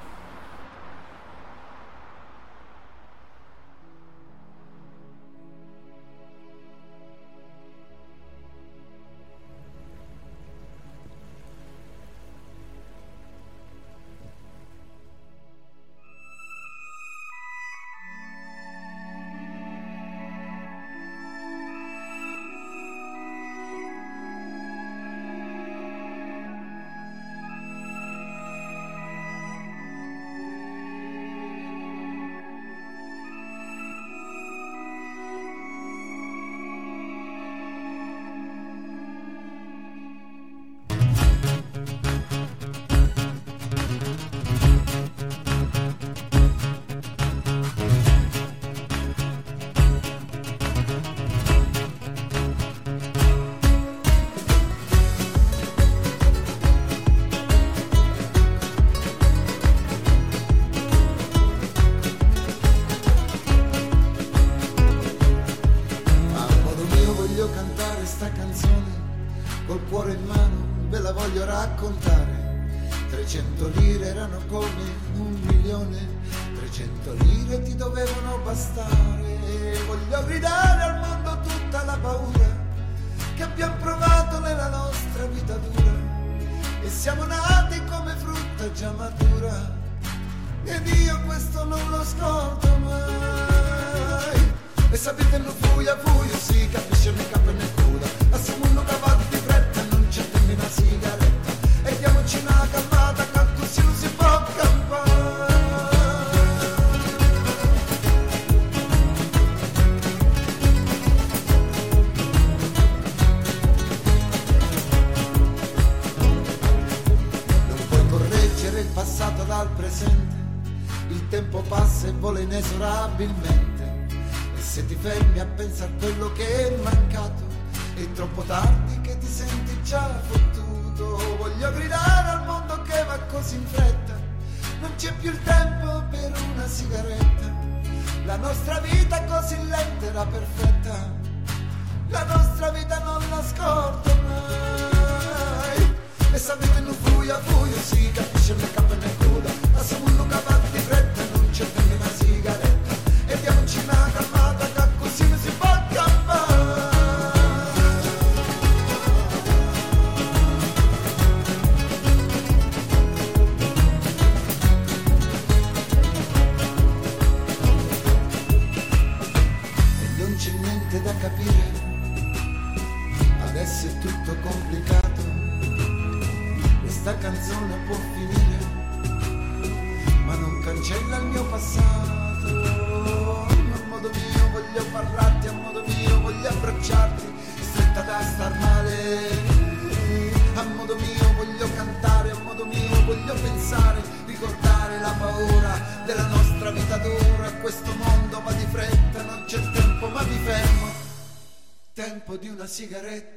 sigaret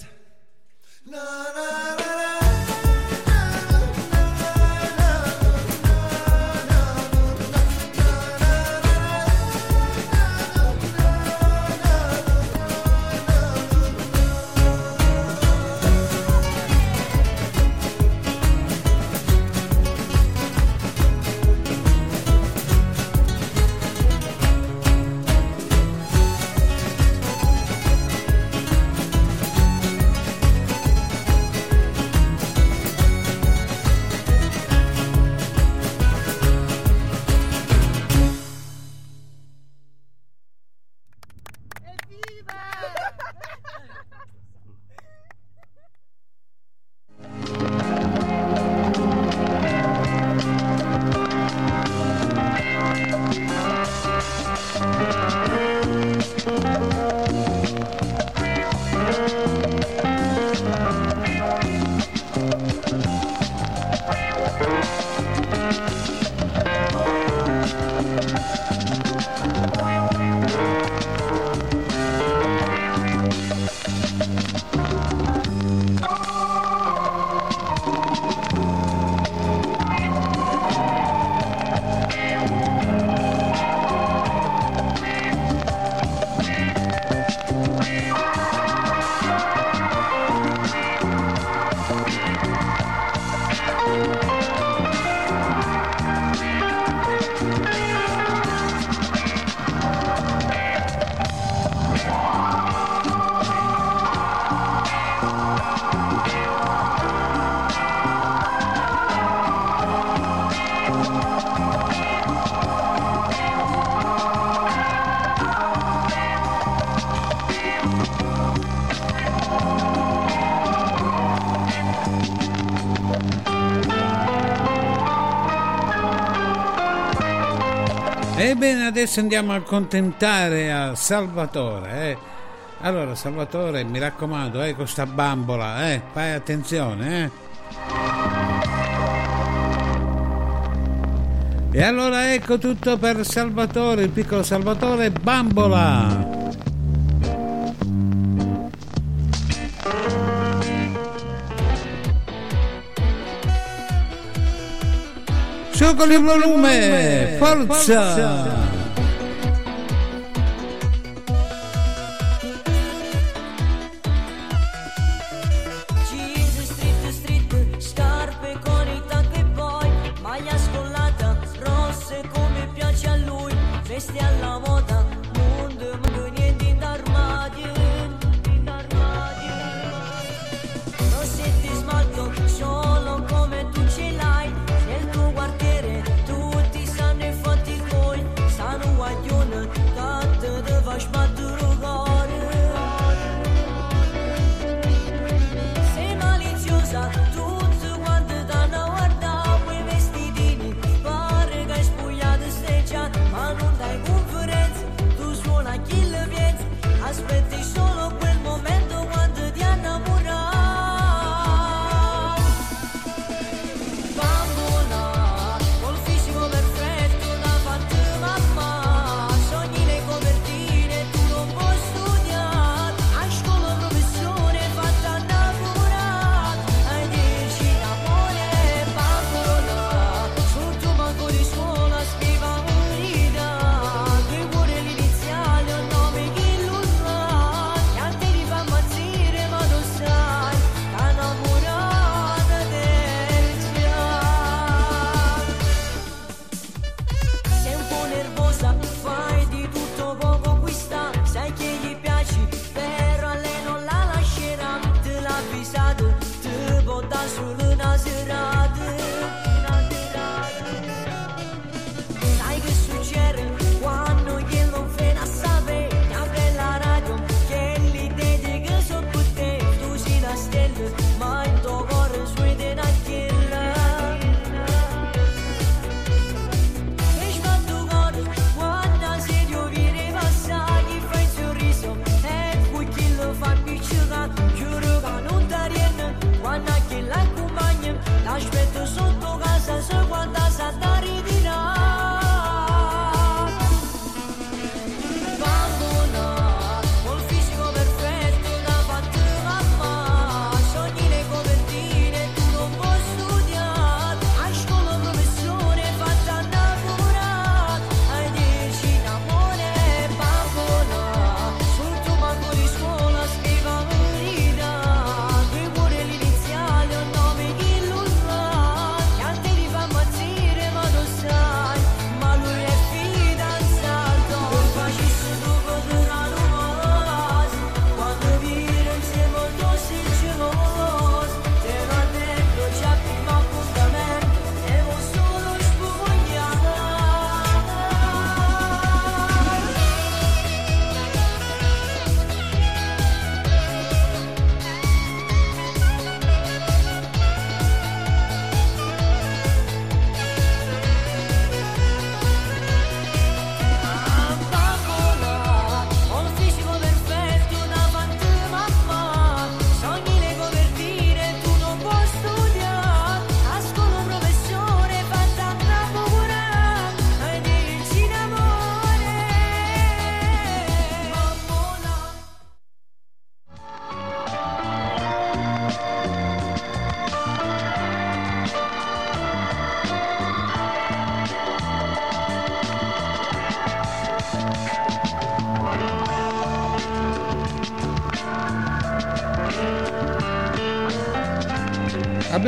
Ebbene, adesso andiamo a contentare a Salvatore. Eh. Allora, Salvatore, mi raccomando, eh, con bambola, eh, fai attenzione. Eh. E allora ecco tutto per Salvatore, il piccolo Salvatore Bambola. Circoli volume, forza.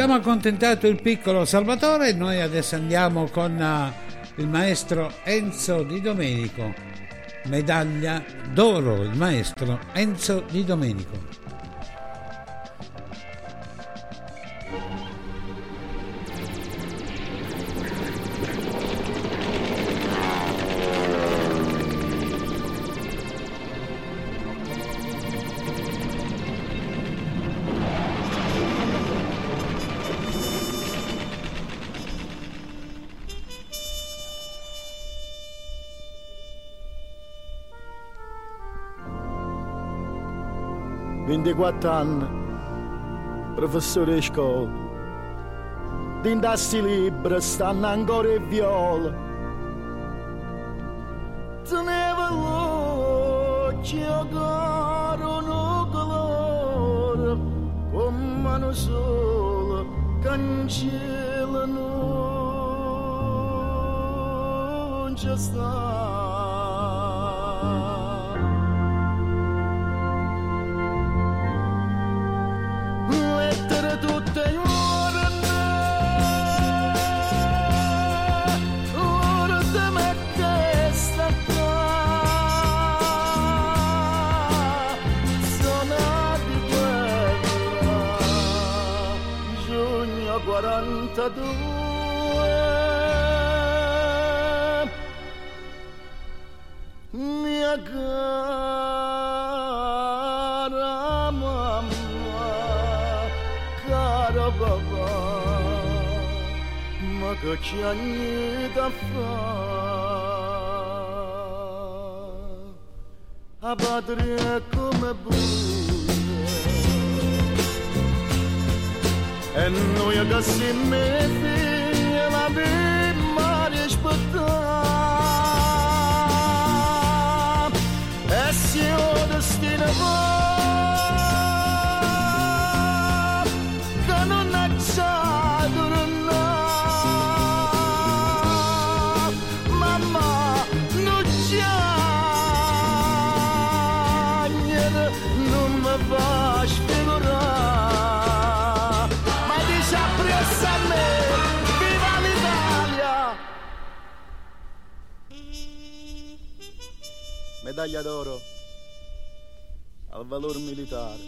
abbiamo accontentato il piccolo Salvatore, noi adesso andiamo con eh, il maestro Enzo Di Domenico, medaglia d'oro il maestro Enzo Di Domenico. Guatan, professoreshko, din da libra stanno ancora e viola. Teneva luce agora no calor, con mano sola, cancella non c'è sta. Noi medaglia d'oro al valor militare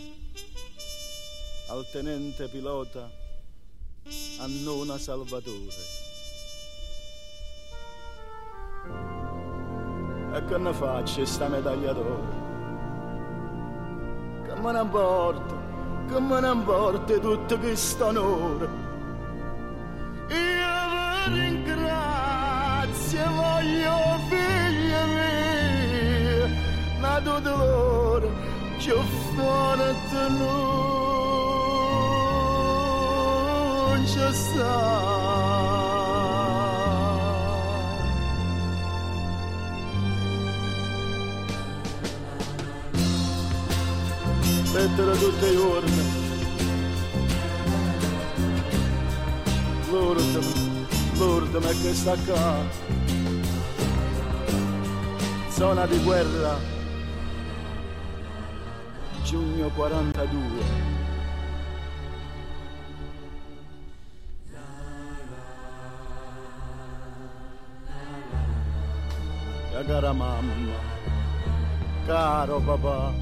al tenente pilota Annona Salvatore. E che ne faccio sta medaglia d'oro? Che me ne importa che me ne importa tutto questo onore nato dolore ci ho fatto non ci sta Lettere tutte le giorni Lourdami, lourdami che sta qua. Zona di guerra Giugno 42 La cara mamma Caro papà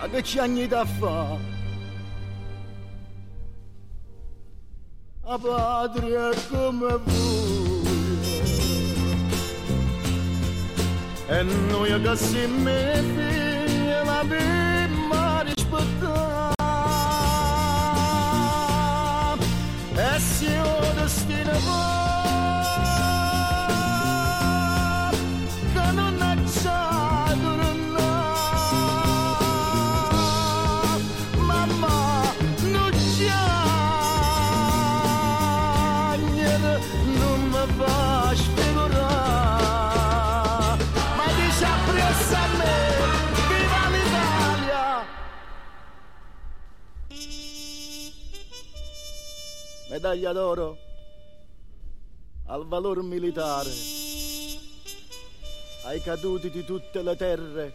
Ma che ci anni da fa? A patria come voi E noi che si mette la prima rispettare E se il medaglia d'oro al valor militare ai caduti di tutte le terre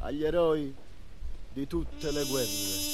agli eroi di tutte le guerre.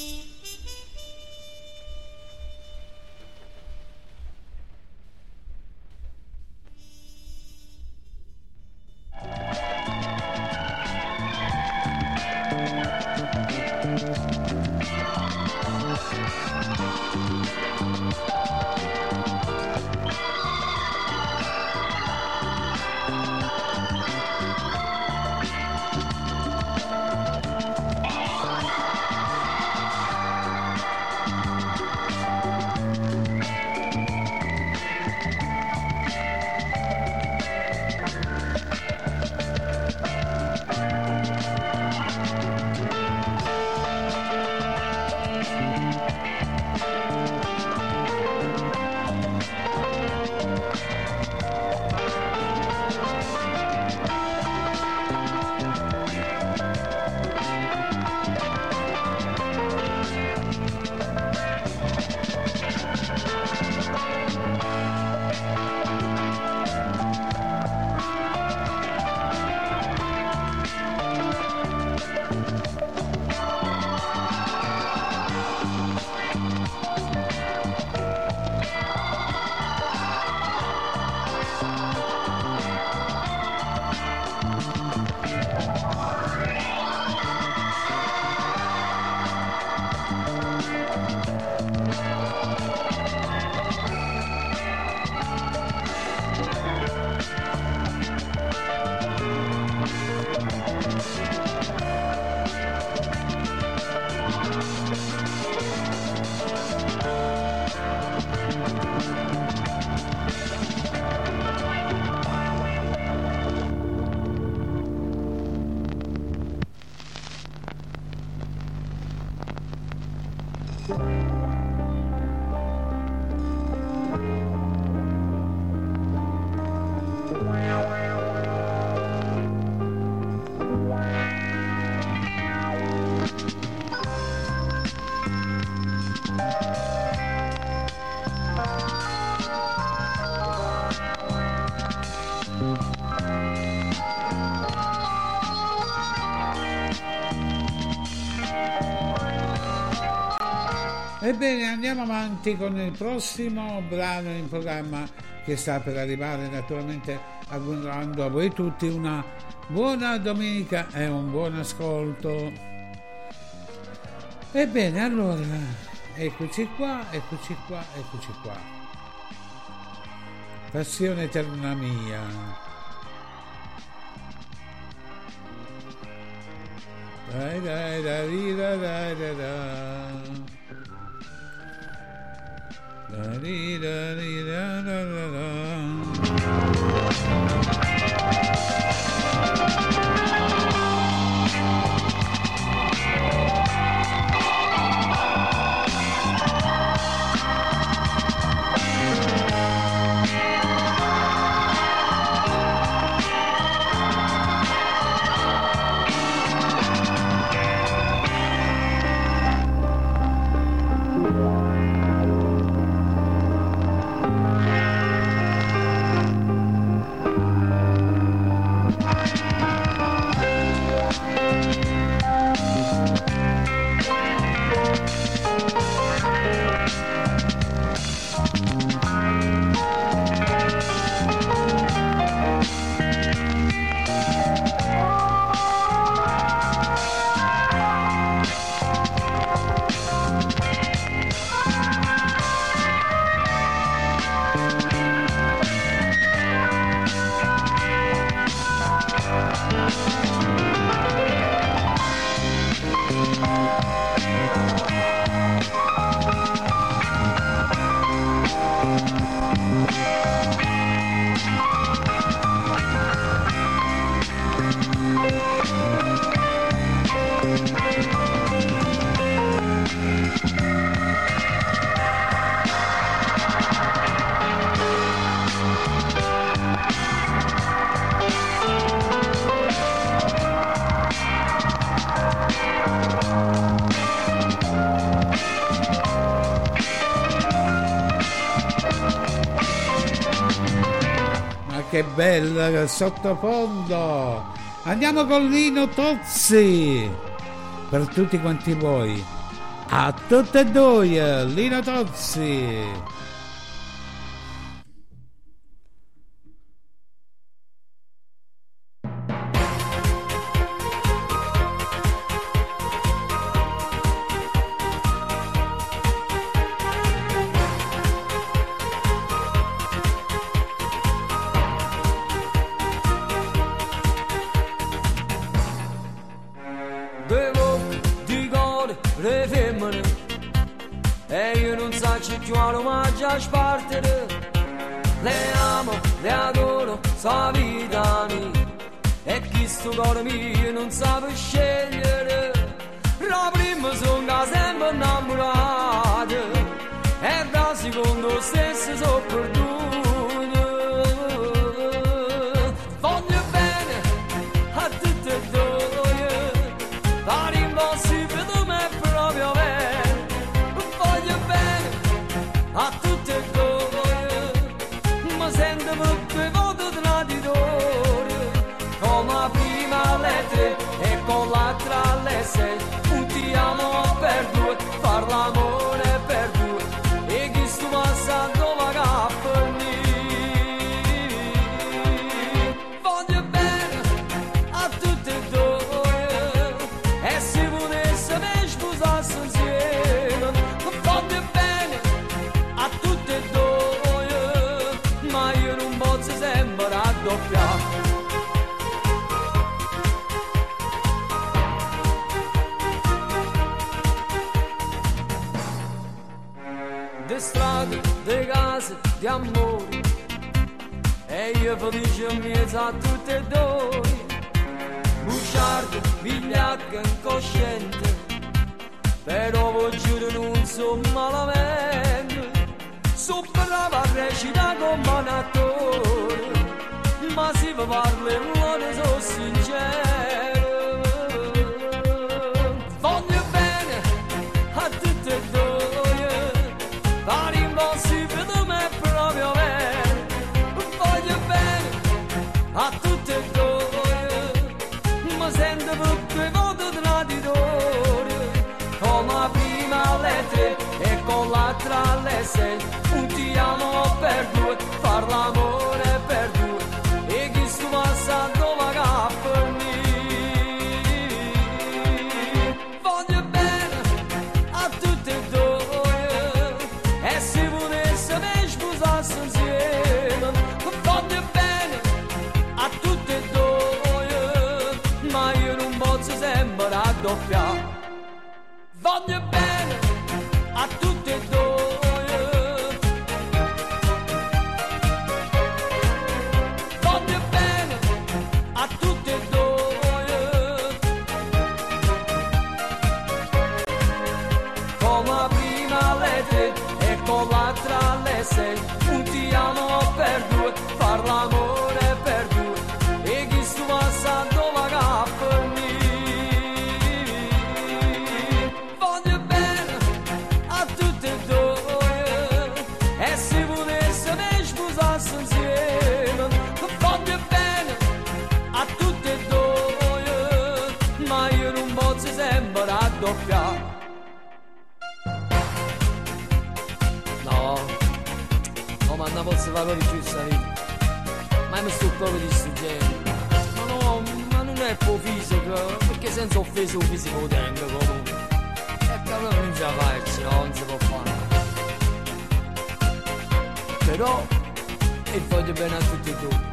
Ebbene, andiamo avanti con il prossimo brano in programma che sta per arrivare naturalmente augurando a voi tutti una buona domenica e un buon ascolto. Ebbene, allora, eccoci qua, eccoci qua, eccoci qua. Passione eterna mia. sottofondo. Andiamo con Lino Tozzi per tutti quanti voi. A tutte e due, Lino Tozzi. say di amore e io felice mezzo a tutte e due. Bugiardo, vigliacca, incosciente. Però voglio giuro non so malamente. So brava a recitare come un attore ma se vi parlo non so sincero sei un ti amo per due far l'amore per due e chi sto passando la cappa voglio bene a tutte e due e se volesse me sposarsi insieme. Voglio bene a tutte e due ma io non posso sempre raddoppiare non di più sta vita ma mi sto proprio distruggendo ma no ma non è po' fisico perché senza offesa un fisico tengo comunque. E però non ce la farci no non si può fare. Però e voglio bene a tutti e due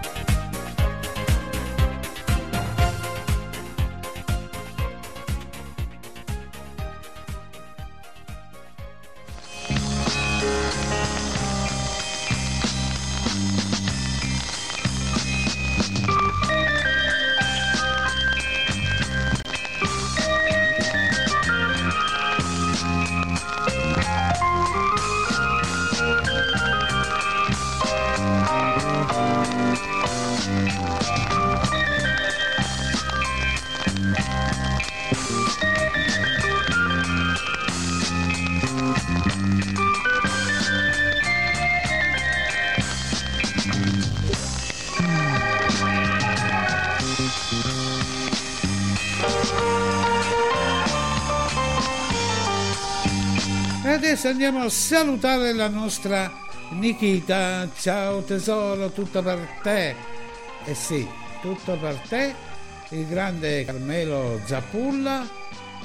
adesso andiamo a salutare la nostra Nikita. Ciao tesoro, tutto per te. Eh sì, tutto per te. Il grande Carmelo Zappulla.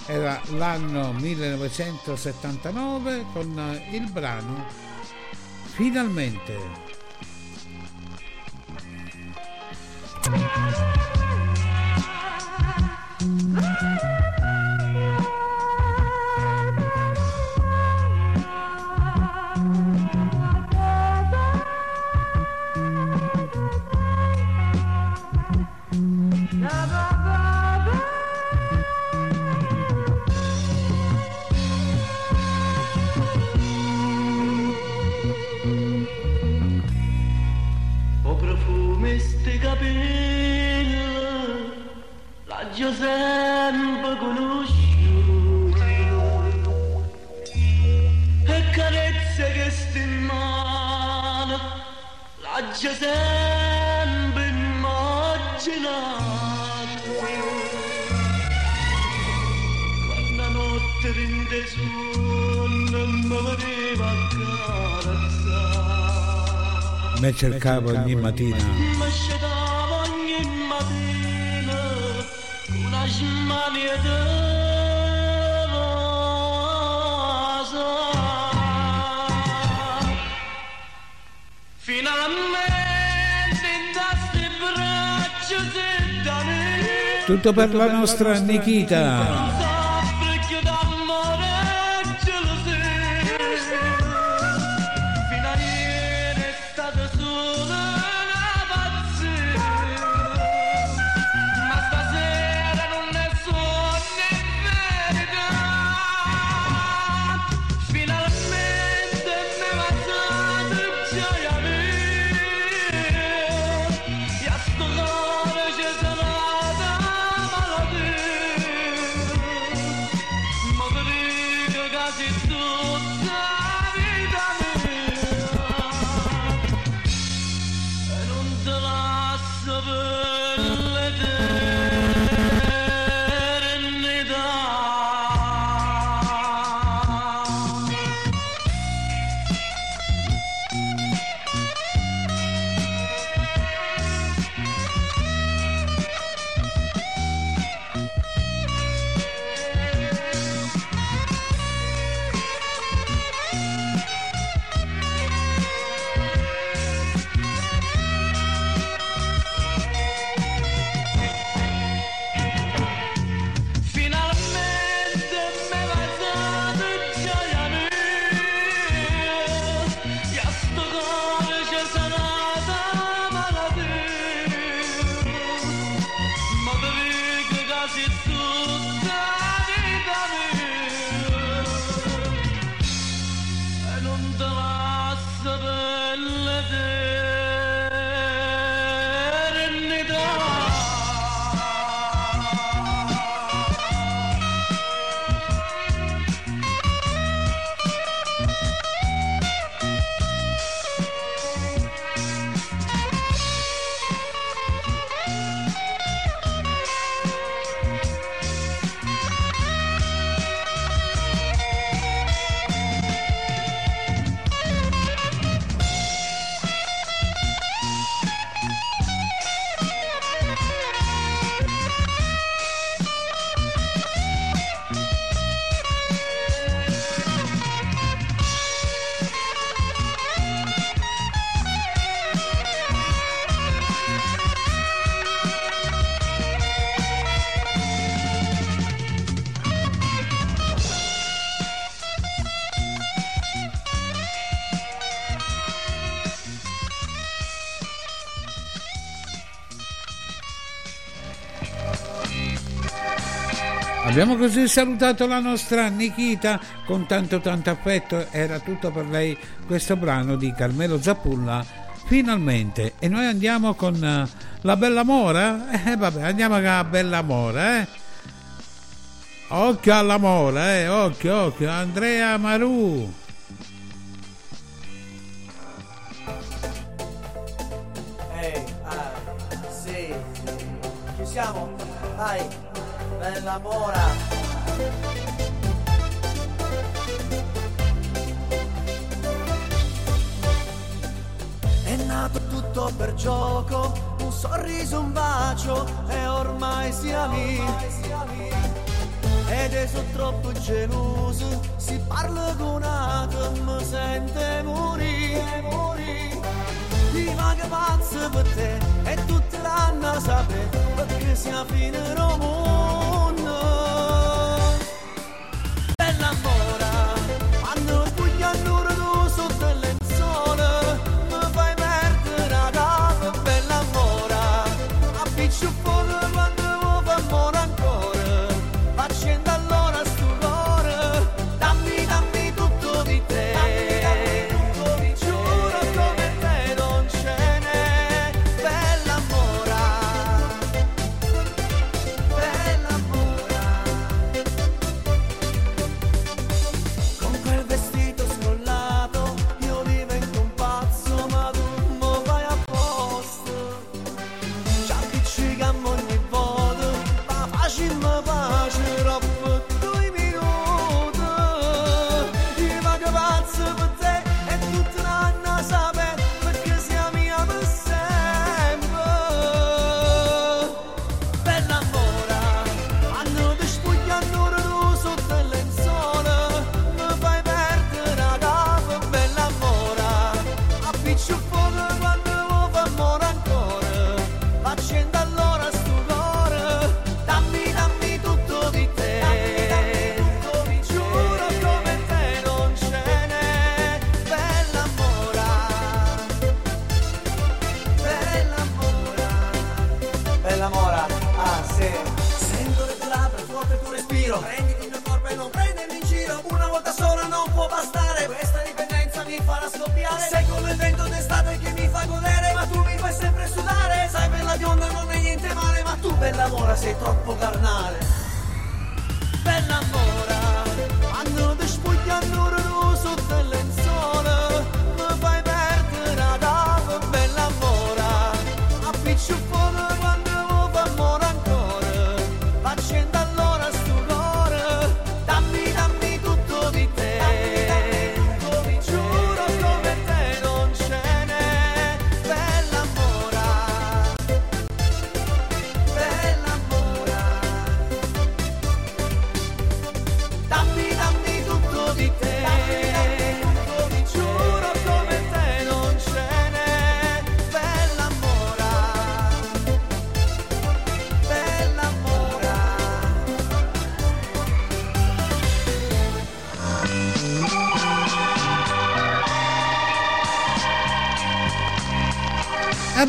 Era l'anno 1979 con il brano Finalmente. L'ho sempre immaginato Quando notte rinde sonno mi vedeva accarezzare Me cercavo ogni mattina. mi scetava ogni mattina una smania Tutto per la nostra Nikita. Abbiamo così salutato la nostra Nikita con tanto tanto affetto, era tutto per lei questo brano di Carmelo Zappulla, finalmente. E noi andiamo con eh, la Bella Mora? Eh vabbè, andiamo con la Bella Mora, eh. Occhio all'amore, eh, occhio, occhio, Andrea Maru. Bella mora. È nato tutto per gioco, un sorriso, un bacio e ormai siamo lì. Ed è sono troppo geloso, si parla con altro, sente morire, morire. Che pazzo per te e tutti l'hanno sapere perché sia fine il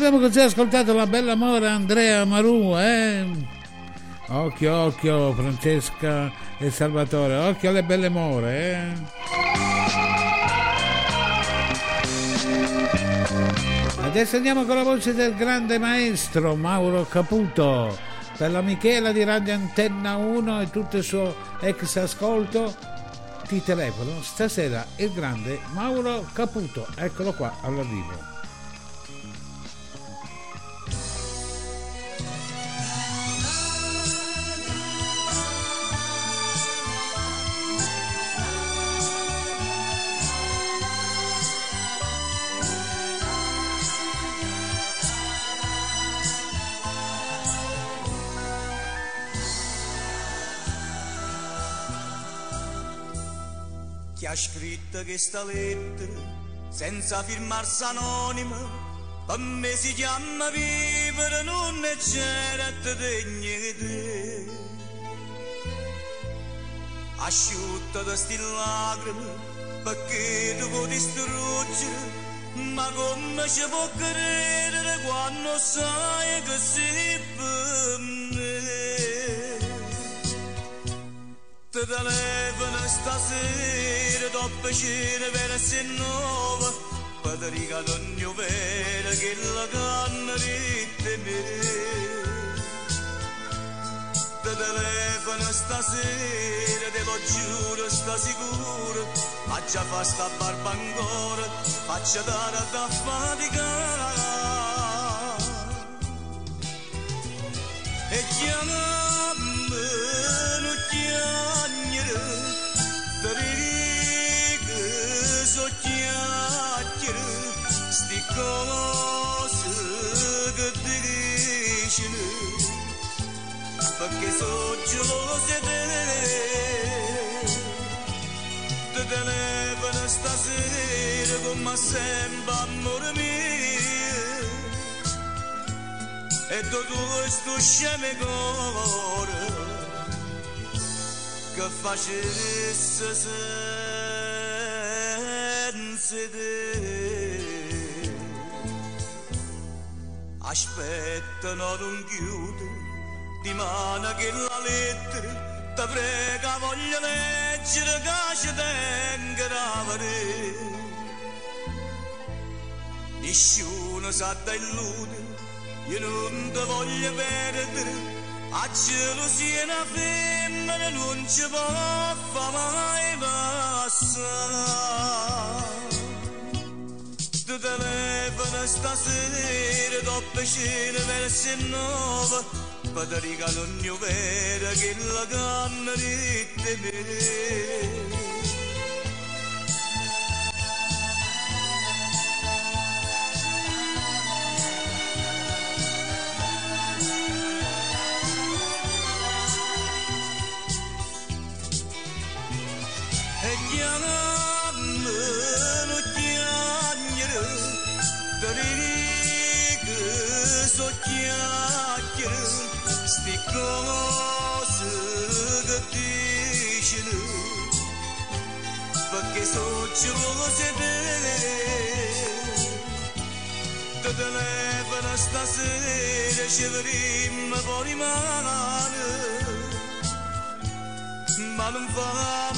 Abbiamo così ascoltato la bella mora Andrea Maru, eh? Occhio, occhio, Francesca e Salvatore, occhio alle belle more, eh? Adesso andiamo con la voce del grande maestro Mauro Caputo per la Michela di Radio Antenna 1 e tutto il suo ex ascolto. Ti telefono stasera il grande Mauro Caputo, eccolo qua all'arrivo. Questa lettera senza firmarsi anonimo per me si chiama vivere non c'era degno di te. Asciutta da sti lacrime perché tu vuoi distruggere ma come ci può credere quando sai che sei per me telefono stasera dopo cena per se nuova Padrica d'ogni vera che la canna di te me Ti telefono stasera te lo giuro sta sicuro già fa sta barba ancora Faccia dare da faticare E chiamami Perché so gelose te Ti telefono stasera come sempre amore mio E tutto questo sceme cuore Che facesse senza te Aspetta, no, non chiude Di mano che la lettera Ti prega, voglio leggere Che ci tengo gravare Nessuno sa da illudere io non ti voglio perdere a gelosia una femmina non ci può far mai passare. Ti telefono stasera dopo cena verso nove Federica non Sti cose che dicono Perché so gelose te Ti telefono stasera Ci vedremo fuori mano ma non fa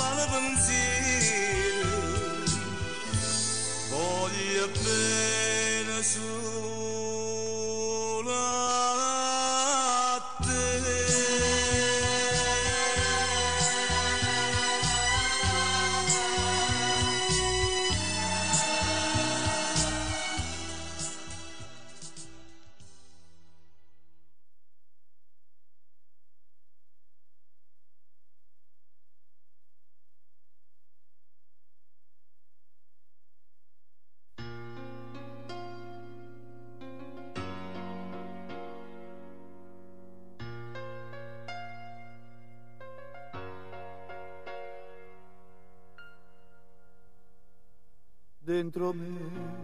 dentro me.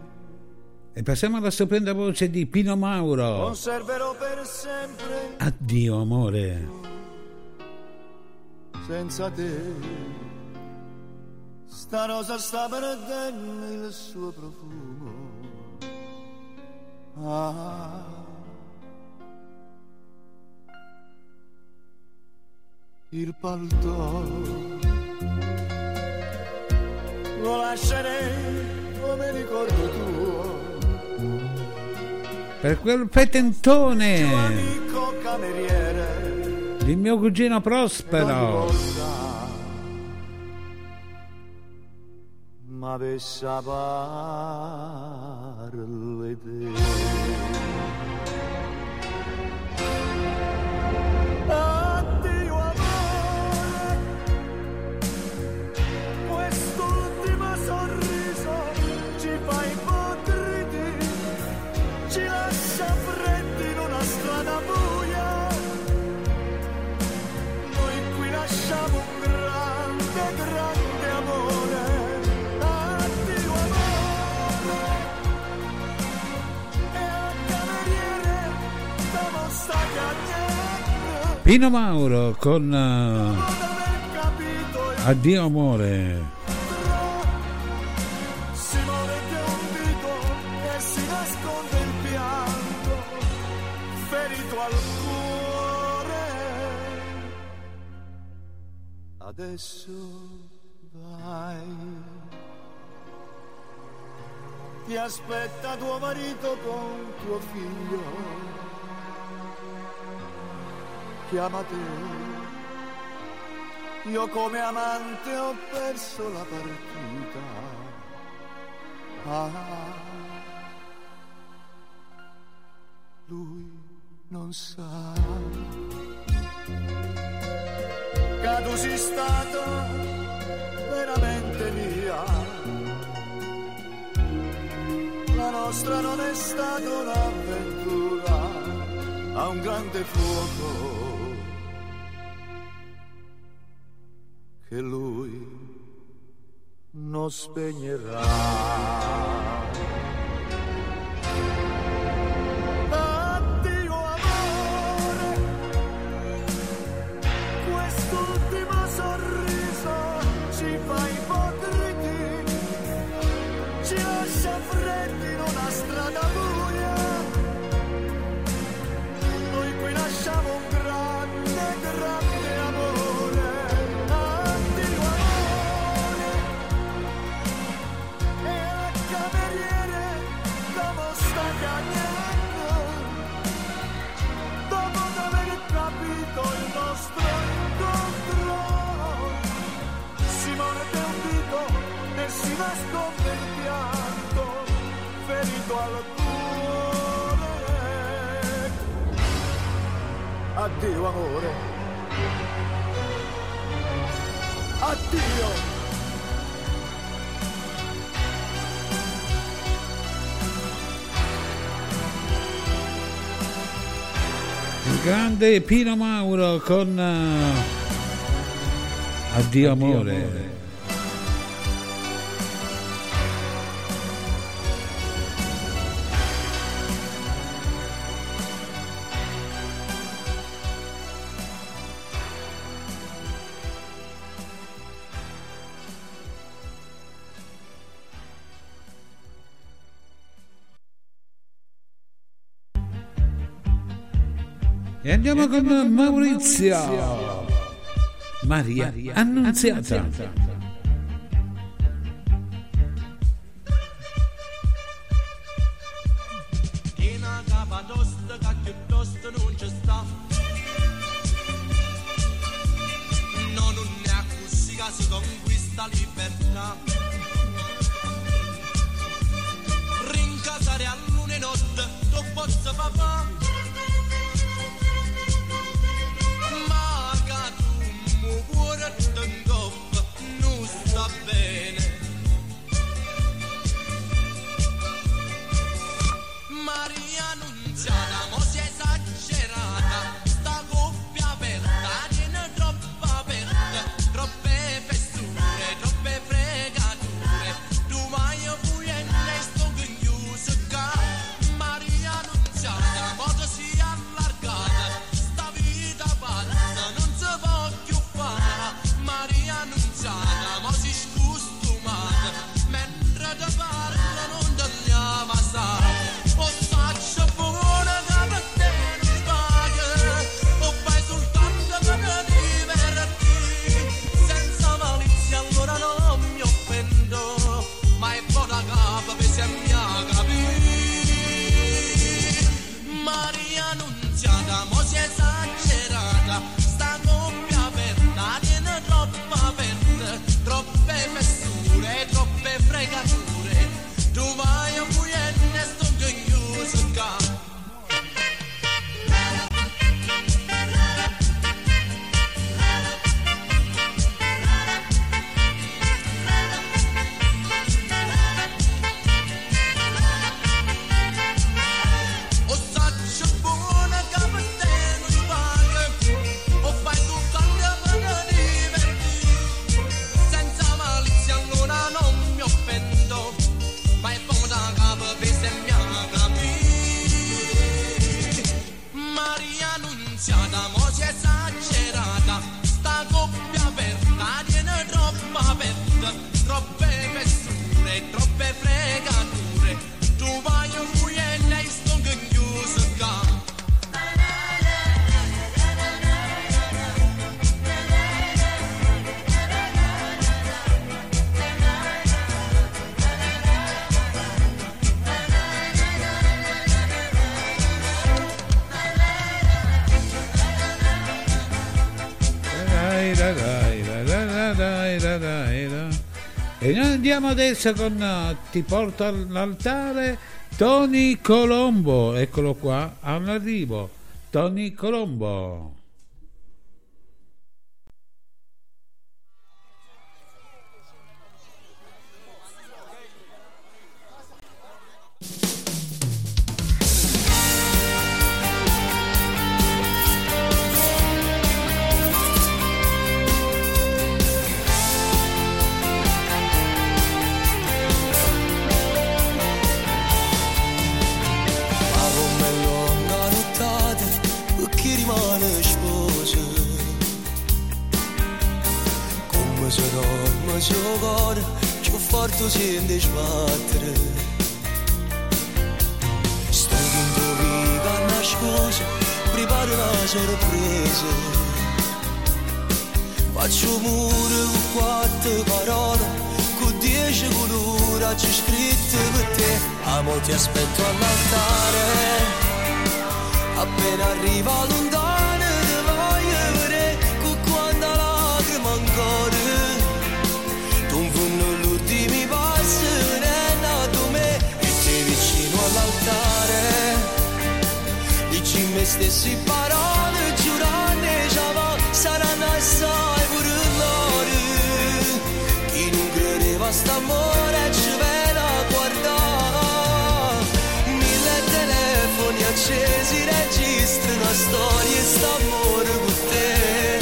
E passiamo alla stupenda voce di Pino Mauro. Conserverò per sempre Addio amore. senza te. Sta rosa sta perdendo il suo profumo. Ah. Il palto lo lascerei come ricordo tuo. Per quel fetentone Amico cameriere, di mio cugino Prospero. volta m'avesse a parle Pino Mauro con eh, Addio amore. Adesso vai. Ti aspetta tuo marito con tuo figlio. Chiamate. Io come amante ho perso la partita. Ah, lui non sa che tu sei stato veramente mia. La nostra non è stata un'avventura a un grande fuoco che lui non spegnerà. Buia. Noi qui lasciamo un grande, grande si nasconde il pianto, ferito al cuore. Addio amore, addio. Il grande Pino Mauro con eh, Addio amore. E andiamo con Maurizio. Maria Annunziata. Una capa tosta che piuttosto non ci sta No, non così che si conquista libertà Rincasare a luna e notte, tu posso papà andiamo adesso con eh, Ti porto all'altare Tony Colombo. Eccolo qua, all'arrivo. Tony Colombo. Credeva a st'amore ci viene a guardare mille telefoni accesi registra una storia e st'amore con te.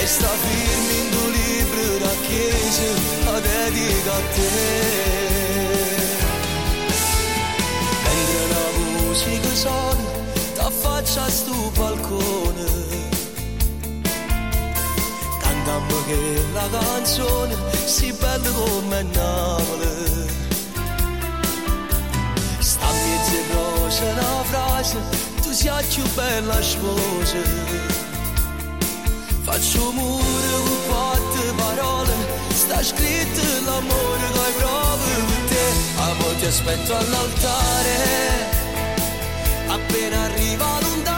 E sta firma in due libri da chiesa mentre la musica suona t'affaccia a sto balcone che la canzone si bella come Napoli. Sta a mezzo in rosa una frase tu sei più bella sposa faccio muro con quattro parole sta scritto l'amore che hai proprio per te amo ti aspetto all'altare appena arriva lontano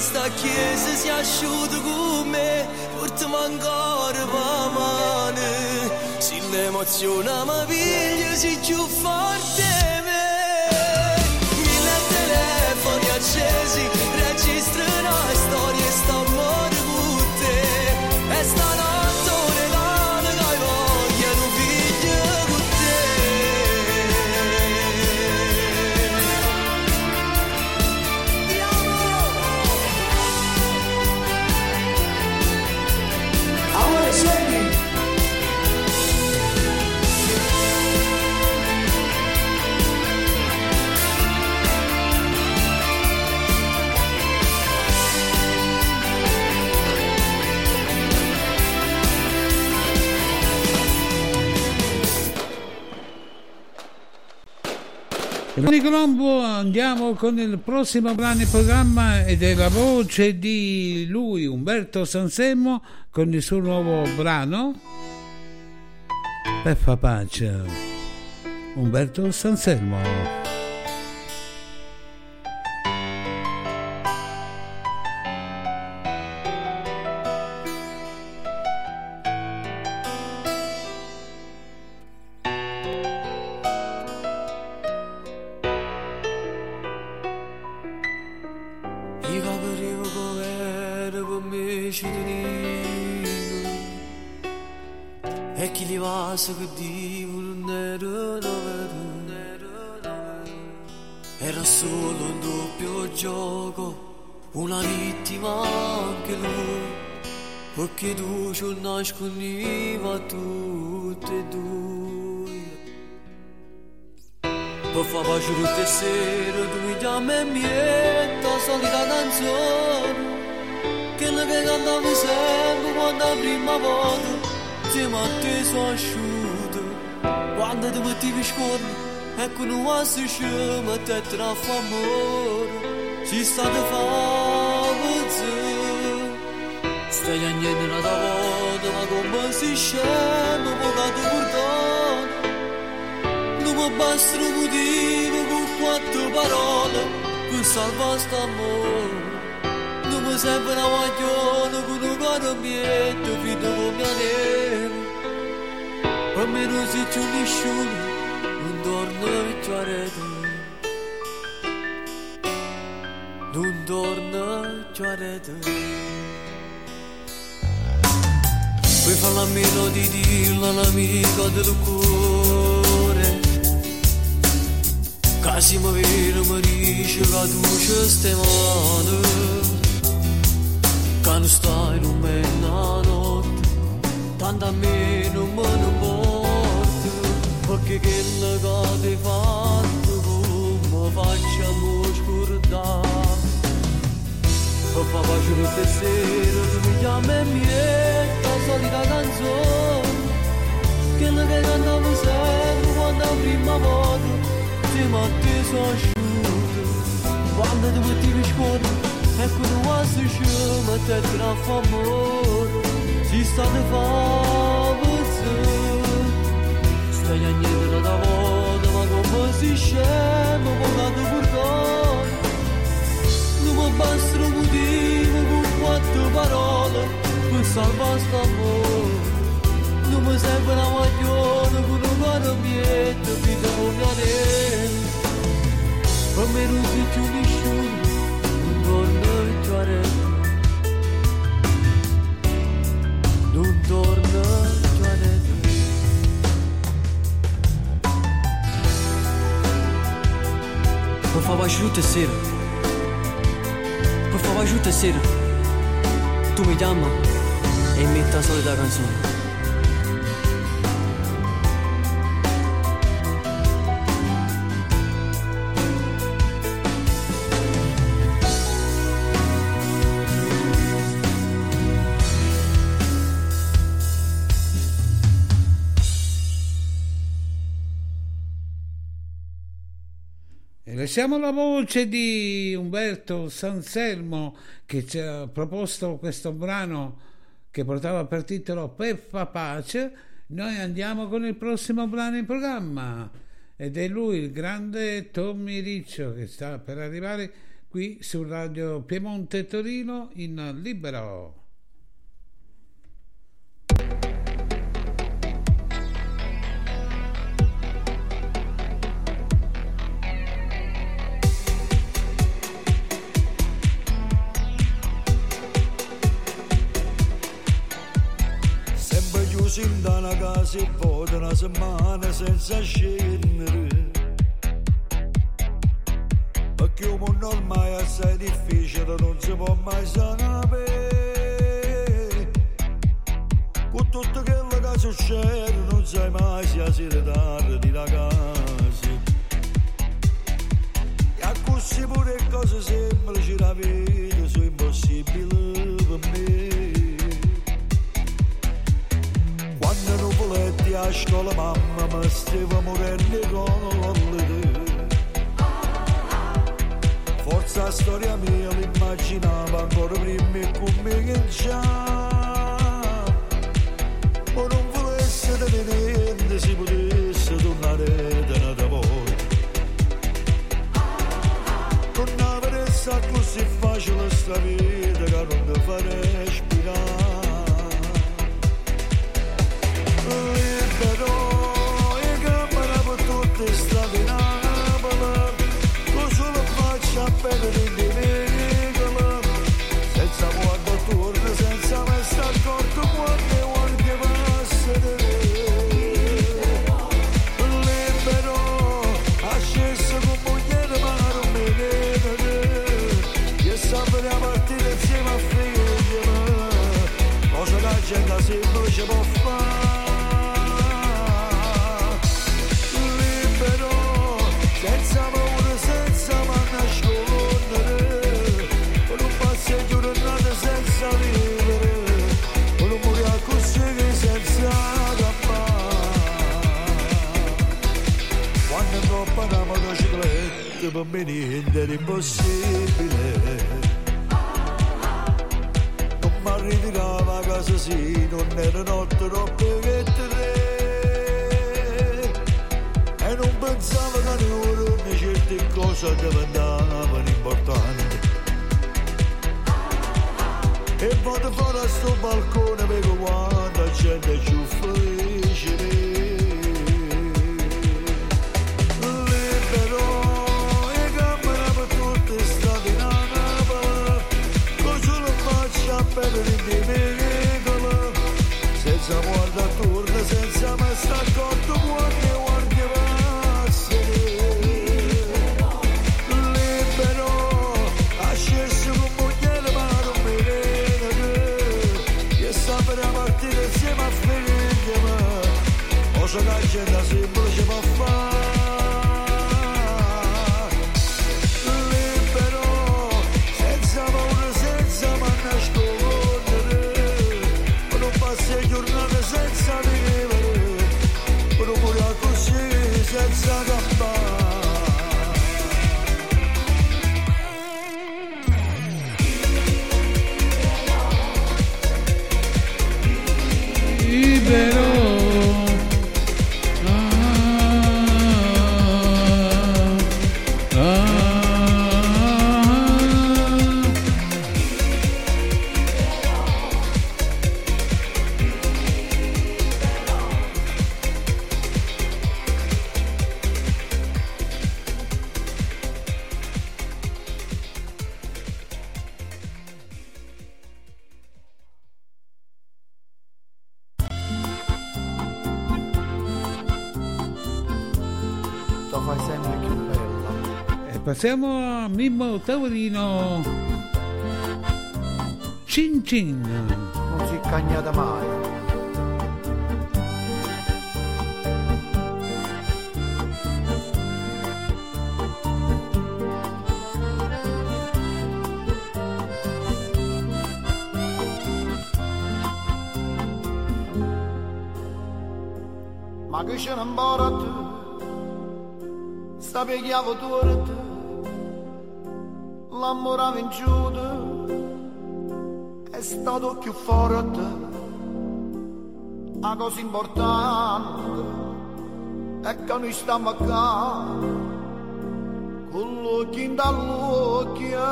sta chiesa si è asciutta con me portami ancora per mano se l'emozione mi piglia si più forte Tony Colombo andiamo con il prossimo brano in programma ed è la voce di lui, Umberto Sansemmo, con il suo nuovo brano Per fa pace. Umberto Sanselmo. Per far pace tutte le sere tu mi chiami e mi la solita canzone quella che cantavo sempre quando la prima volta insieme a te sono asciutto quando ti mettevi scorno ecco tu quasi scema te tra amore si sta di fare stai a niente da volta ma come si scema vocato perdone non mi basta un motivo con quattro parole per salvare sto amore non mi serve una maglione con un cuore mietto vita come a nero per me non si più nessuno non torna in giornata non torna in giornata Per favor, ajuda a ser. Por favor, ajuda a ser. Tu me llama e mette la solita canzone. Lasciamo la voce di Umberto Sanselmo che ci ha proposto questo brano che portava per titolo Peffa Pace. Noi andiamo con il prossimo brano in programma ed è lui, il grande Tommy Riccio, che sta per arrivare qui su Radio Piemonte Torino in libero. Chiusi in una casa e poi una settimana senza scendere. Perché un mondo ormai è assai difficile, non si può mai sapere. Con tutto quello che succede, non sai mai se si tardi da casa. E a così pure cose semplici da vita sono impossibili per me. Quando non voletti a scuola mamma mi stava morendo con l'idea Forza storia mia l'immaginava ancora prima e con me che già Ma non volesse tenere niente si potesse tornare da volta Non avesse così facile sta che per me niente era impossibile. Non mi arrivava a casa sì, non era notte troppo che tre. E non pensavo che ne certe cose diventavano importanti. E vado fuori a sto balcone, vedo quanta gente giù się da szybko się bo siamo a Mimmo Taurino. Cin cin. Non si cagnata mai. Ma che c'è un baratto, sapeva che avevo tuo É giugno è stato più forte. a cosa importante è che noi stiamo qua con l'occhio dall'occhio.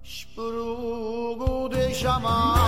Spero di chiamare.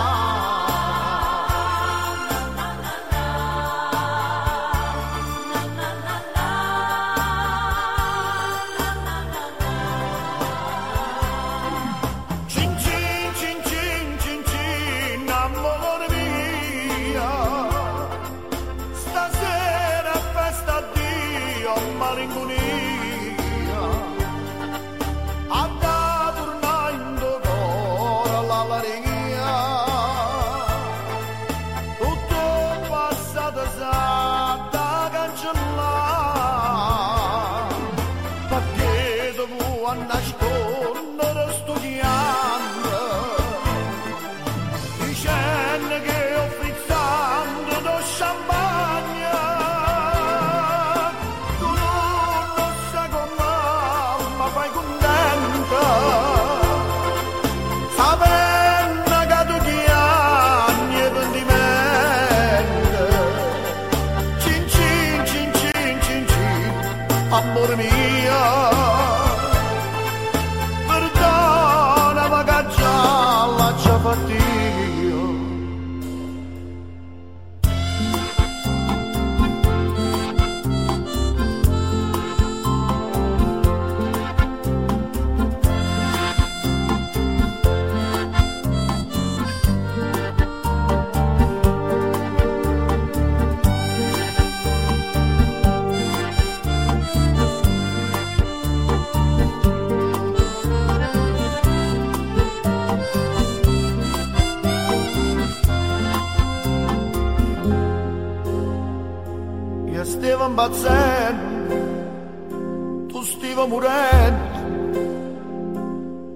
Tu stivi morendo,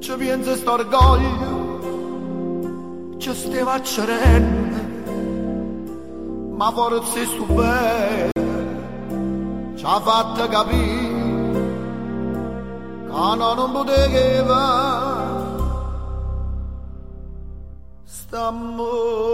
ci pensi sto orgoglio, ci stiamo accerendo, ma forse sto bene, ci ha fatto capire che non poteva, stiamo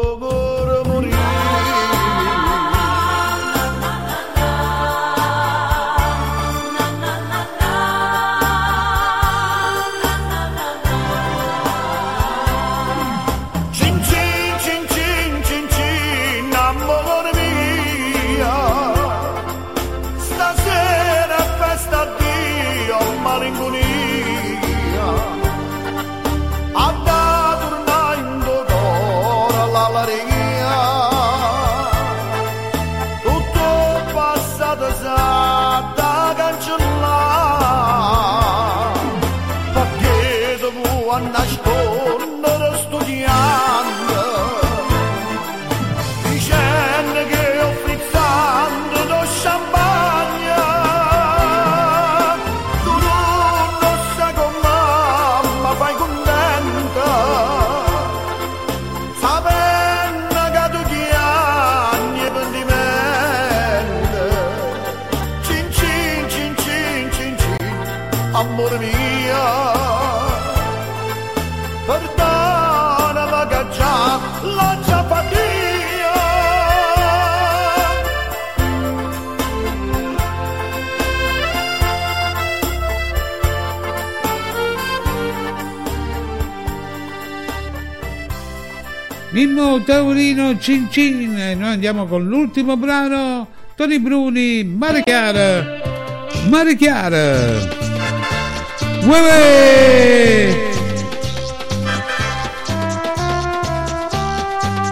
Mimmo Taurino Cin Cin e noi andiamo con l'ultimo brano Tony Bruni Mare Chiara Mare Chiara Uè!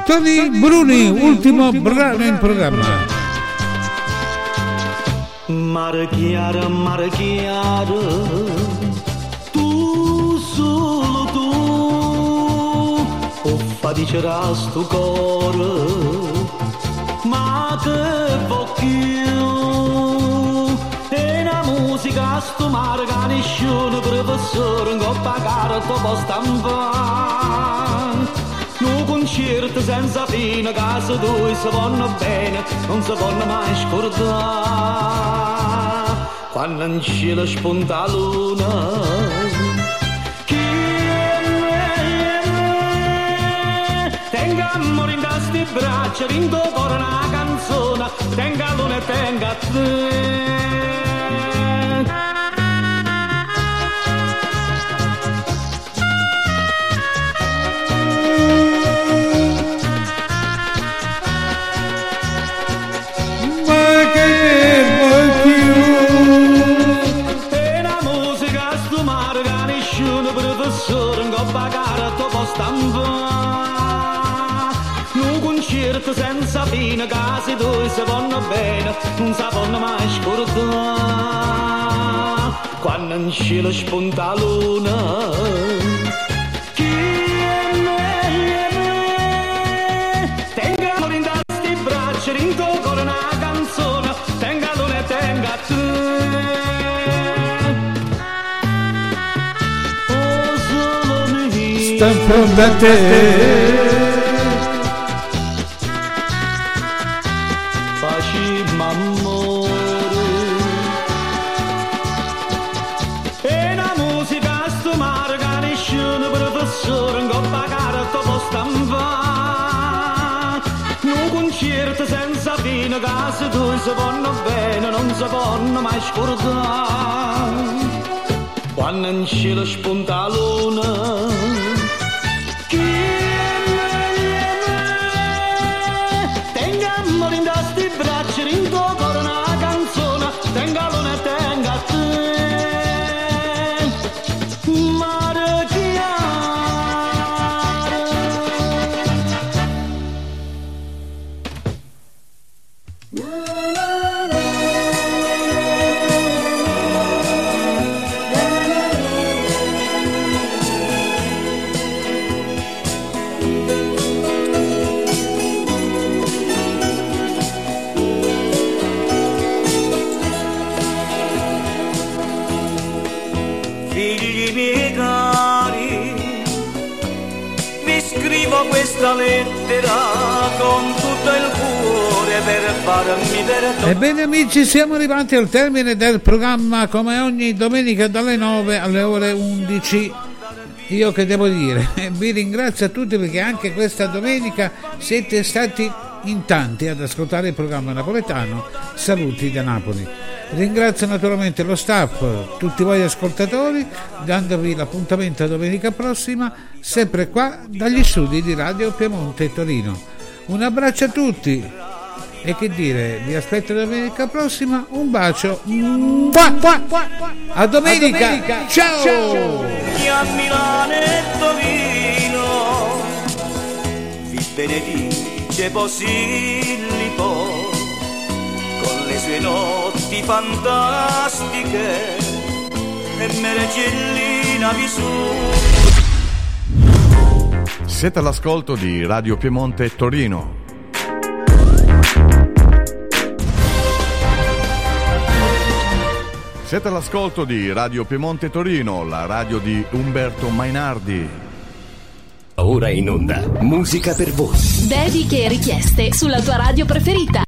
Tony Bruni ultimo brano in programma. Mare chiara, mare chiara, o faticerà sto cuore, ma che voglio, e la musica sto mare che nessuno professore non può pagare dopo stampare. Un concerto senza fine, casa due si vanno bene, non si vanno mai scordare. Quando in cielo spunta la luna, braccia, cuore una canzone, tenga luna e tenga te. Ma fine, casi due si vanno bene, non si vanno mai scordare. Quando in cielo spunta la luna, chi è me, è due si vanno bene non si vanno mai scordare. Quando in cielo spunta la luna Ebbene amici, siamo arrivati al termine del programma come ogni domenica dalle 9 alle ore 11. Io che devo dire, vi ringrazio a tutti perché anche questa domenica siete stati in tanti ad ascoltare il programma napoletano Saluti da Napoli. Ringrazio naturalmente lo staff, tutti voi ascoltatori, dandovi l'appuntamento a domenica prossima, sempre qua dagli studi di Radio Piemonte Torino. Un abbraccio a tutti e che dire, vi aspetto domenica prossima, un bacio. A domenica, A domenica. ciao! Ciao. a vi benedice Posillipo con le sue notti fantastiche e Meregellina vissuta Siete all'ascolto di Radio Piemonte Torino. Siete all'ascolto di Radio Piemonte Torino, la radio di Umberto Mainardi. Ora in onda, musica per voi. Dediche e richieste sulla tua radio preferita.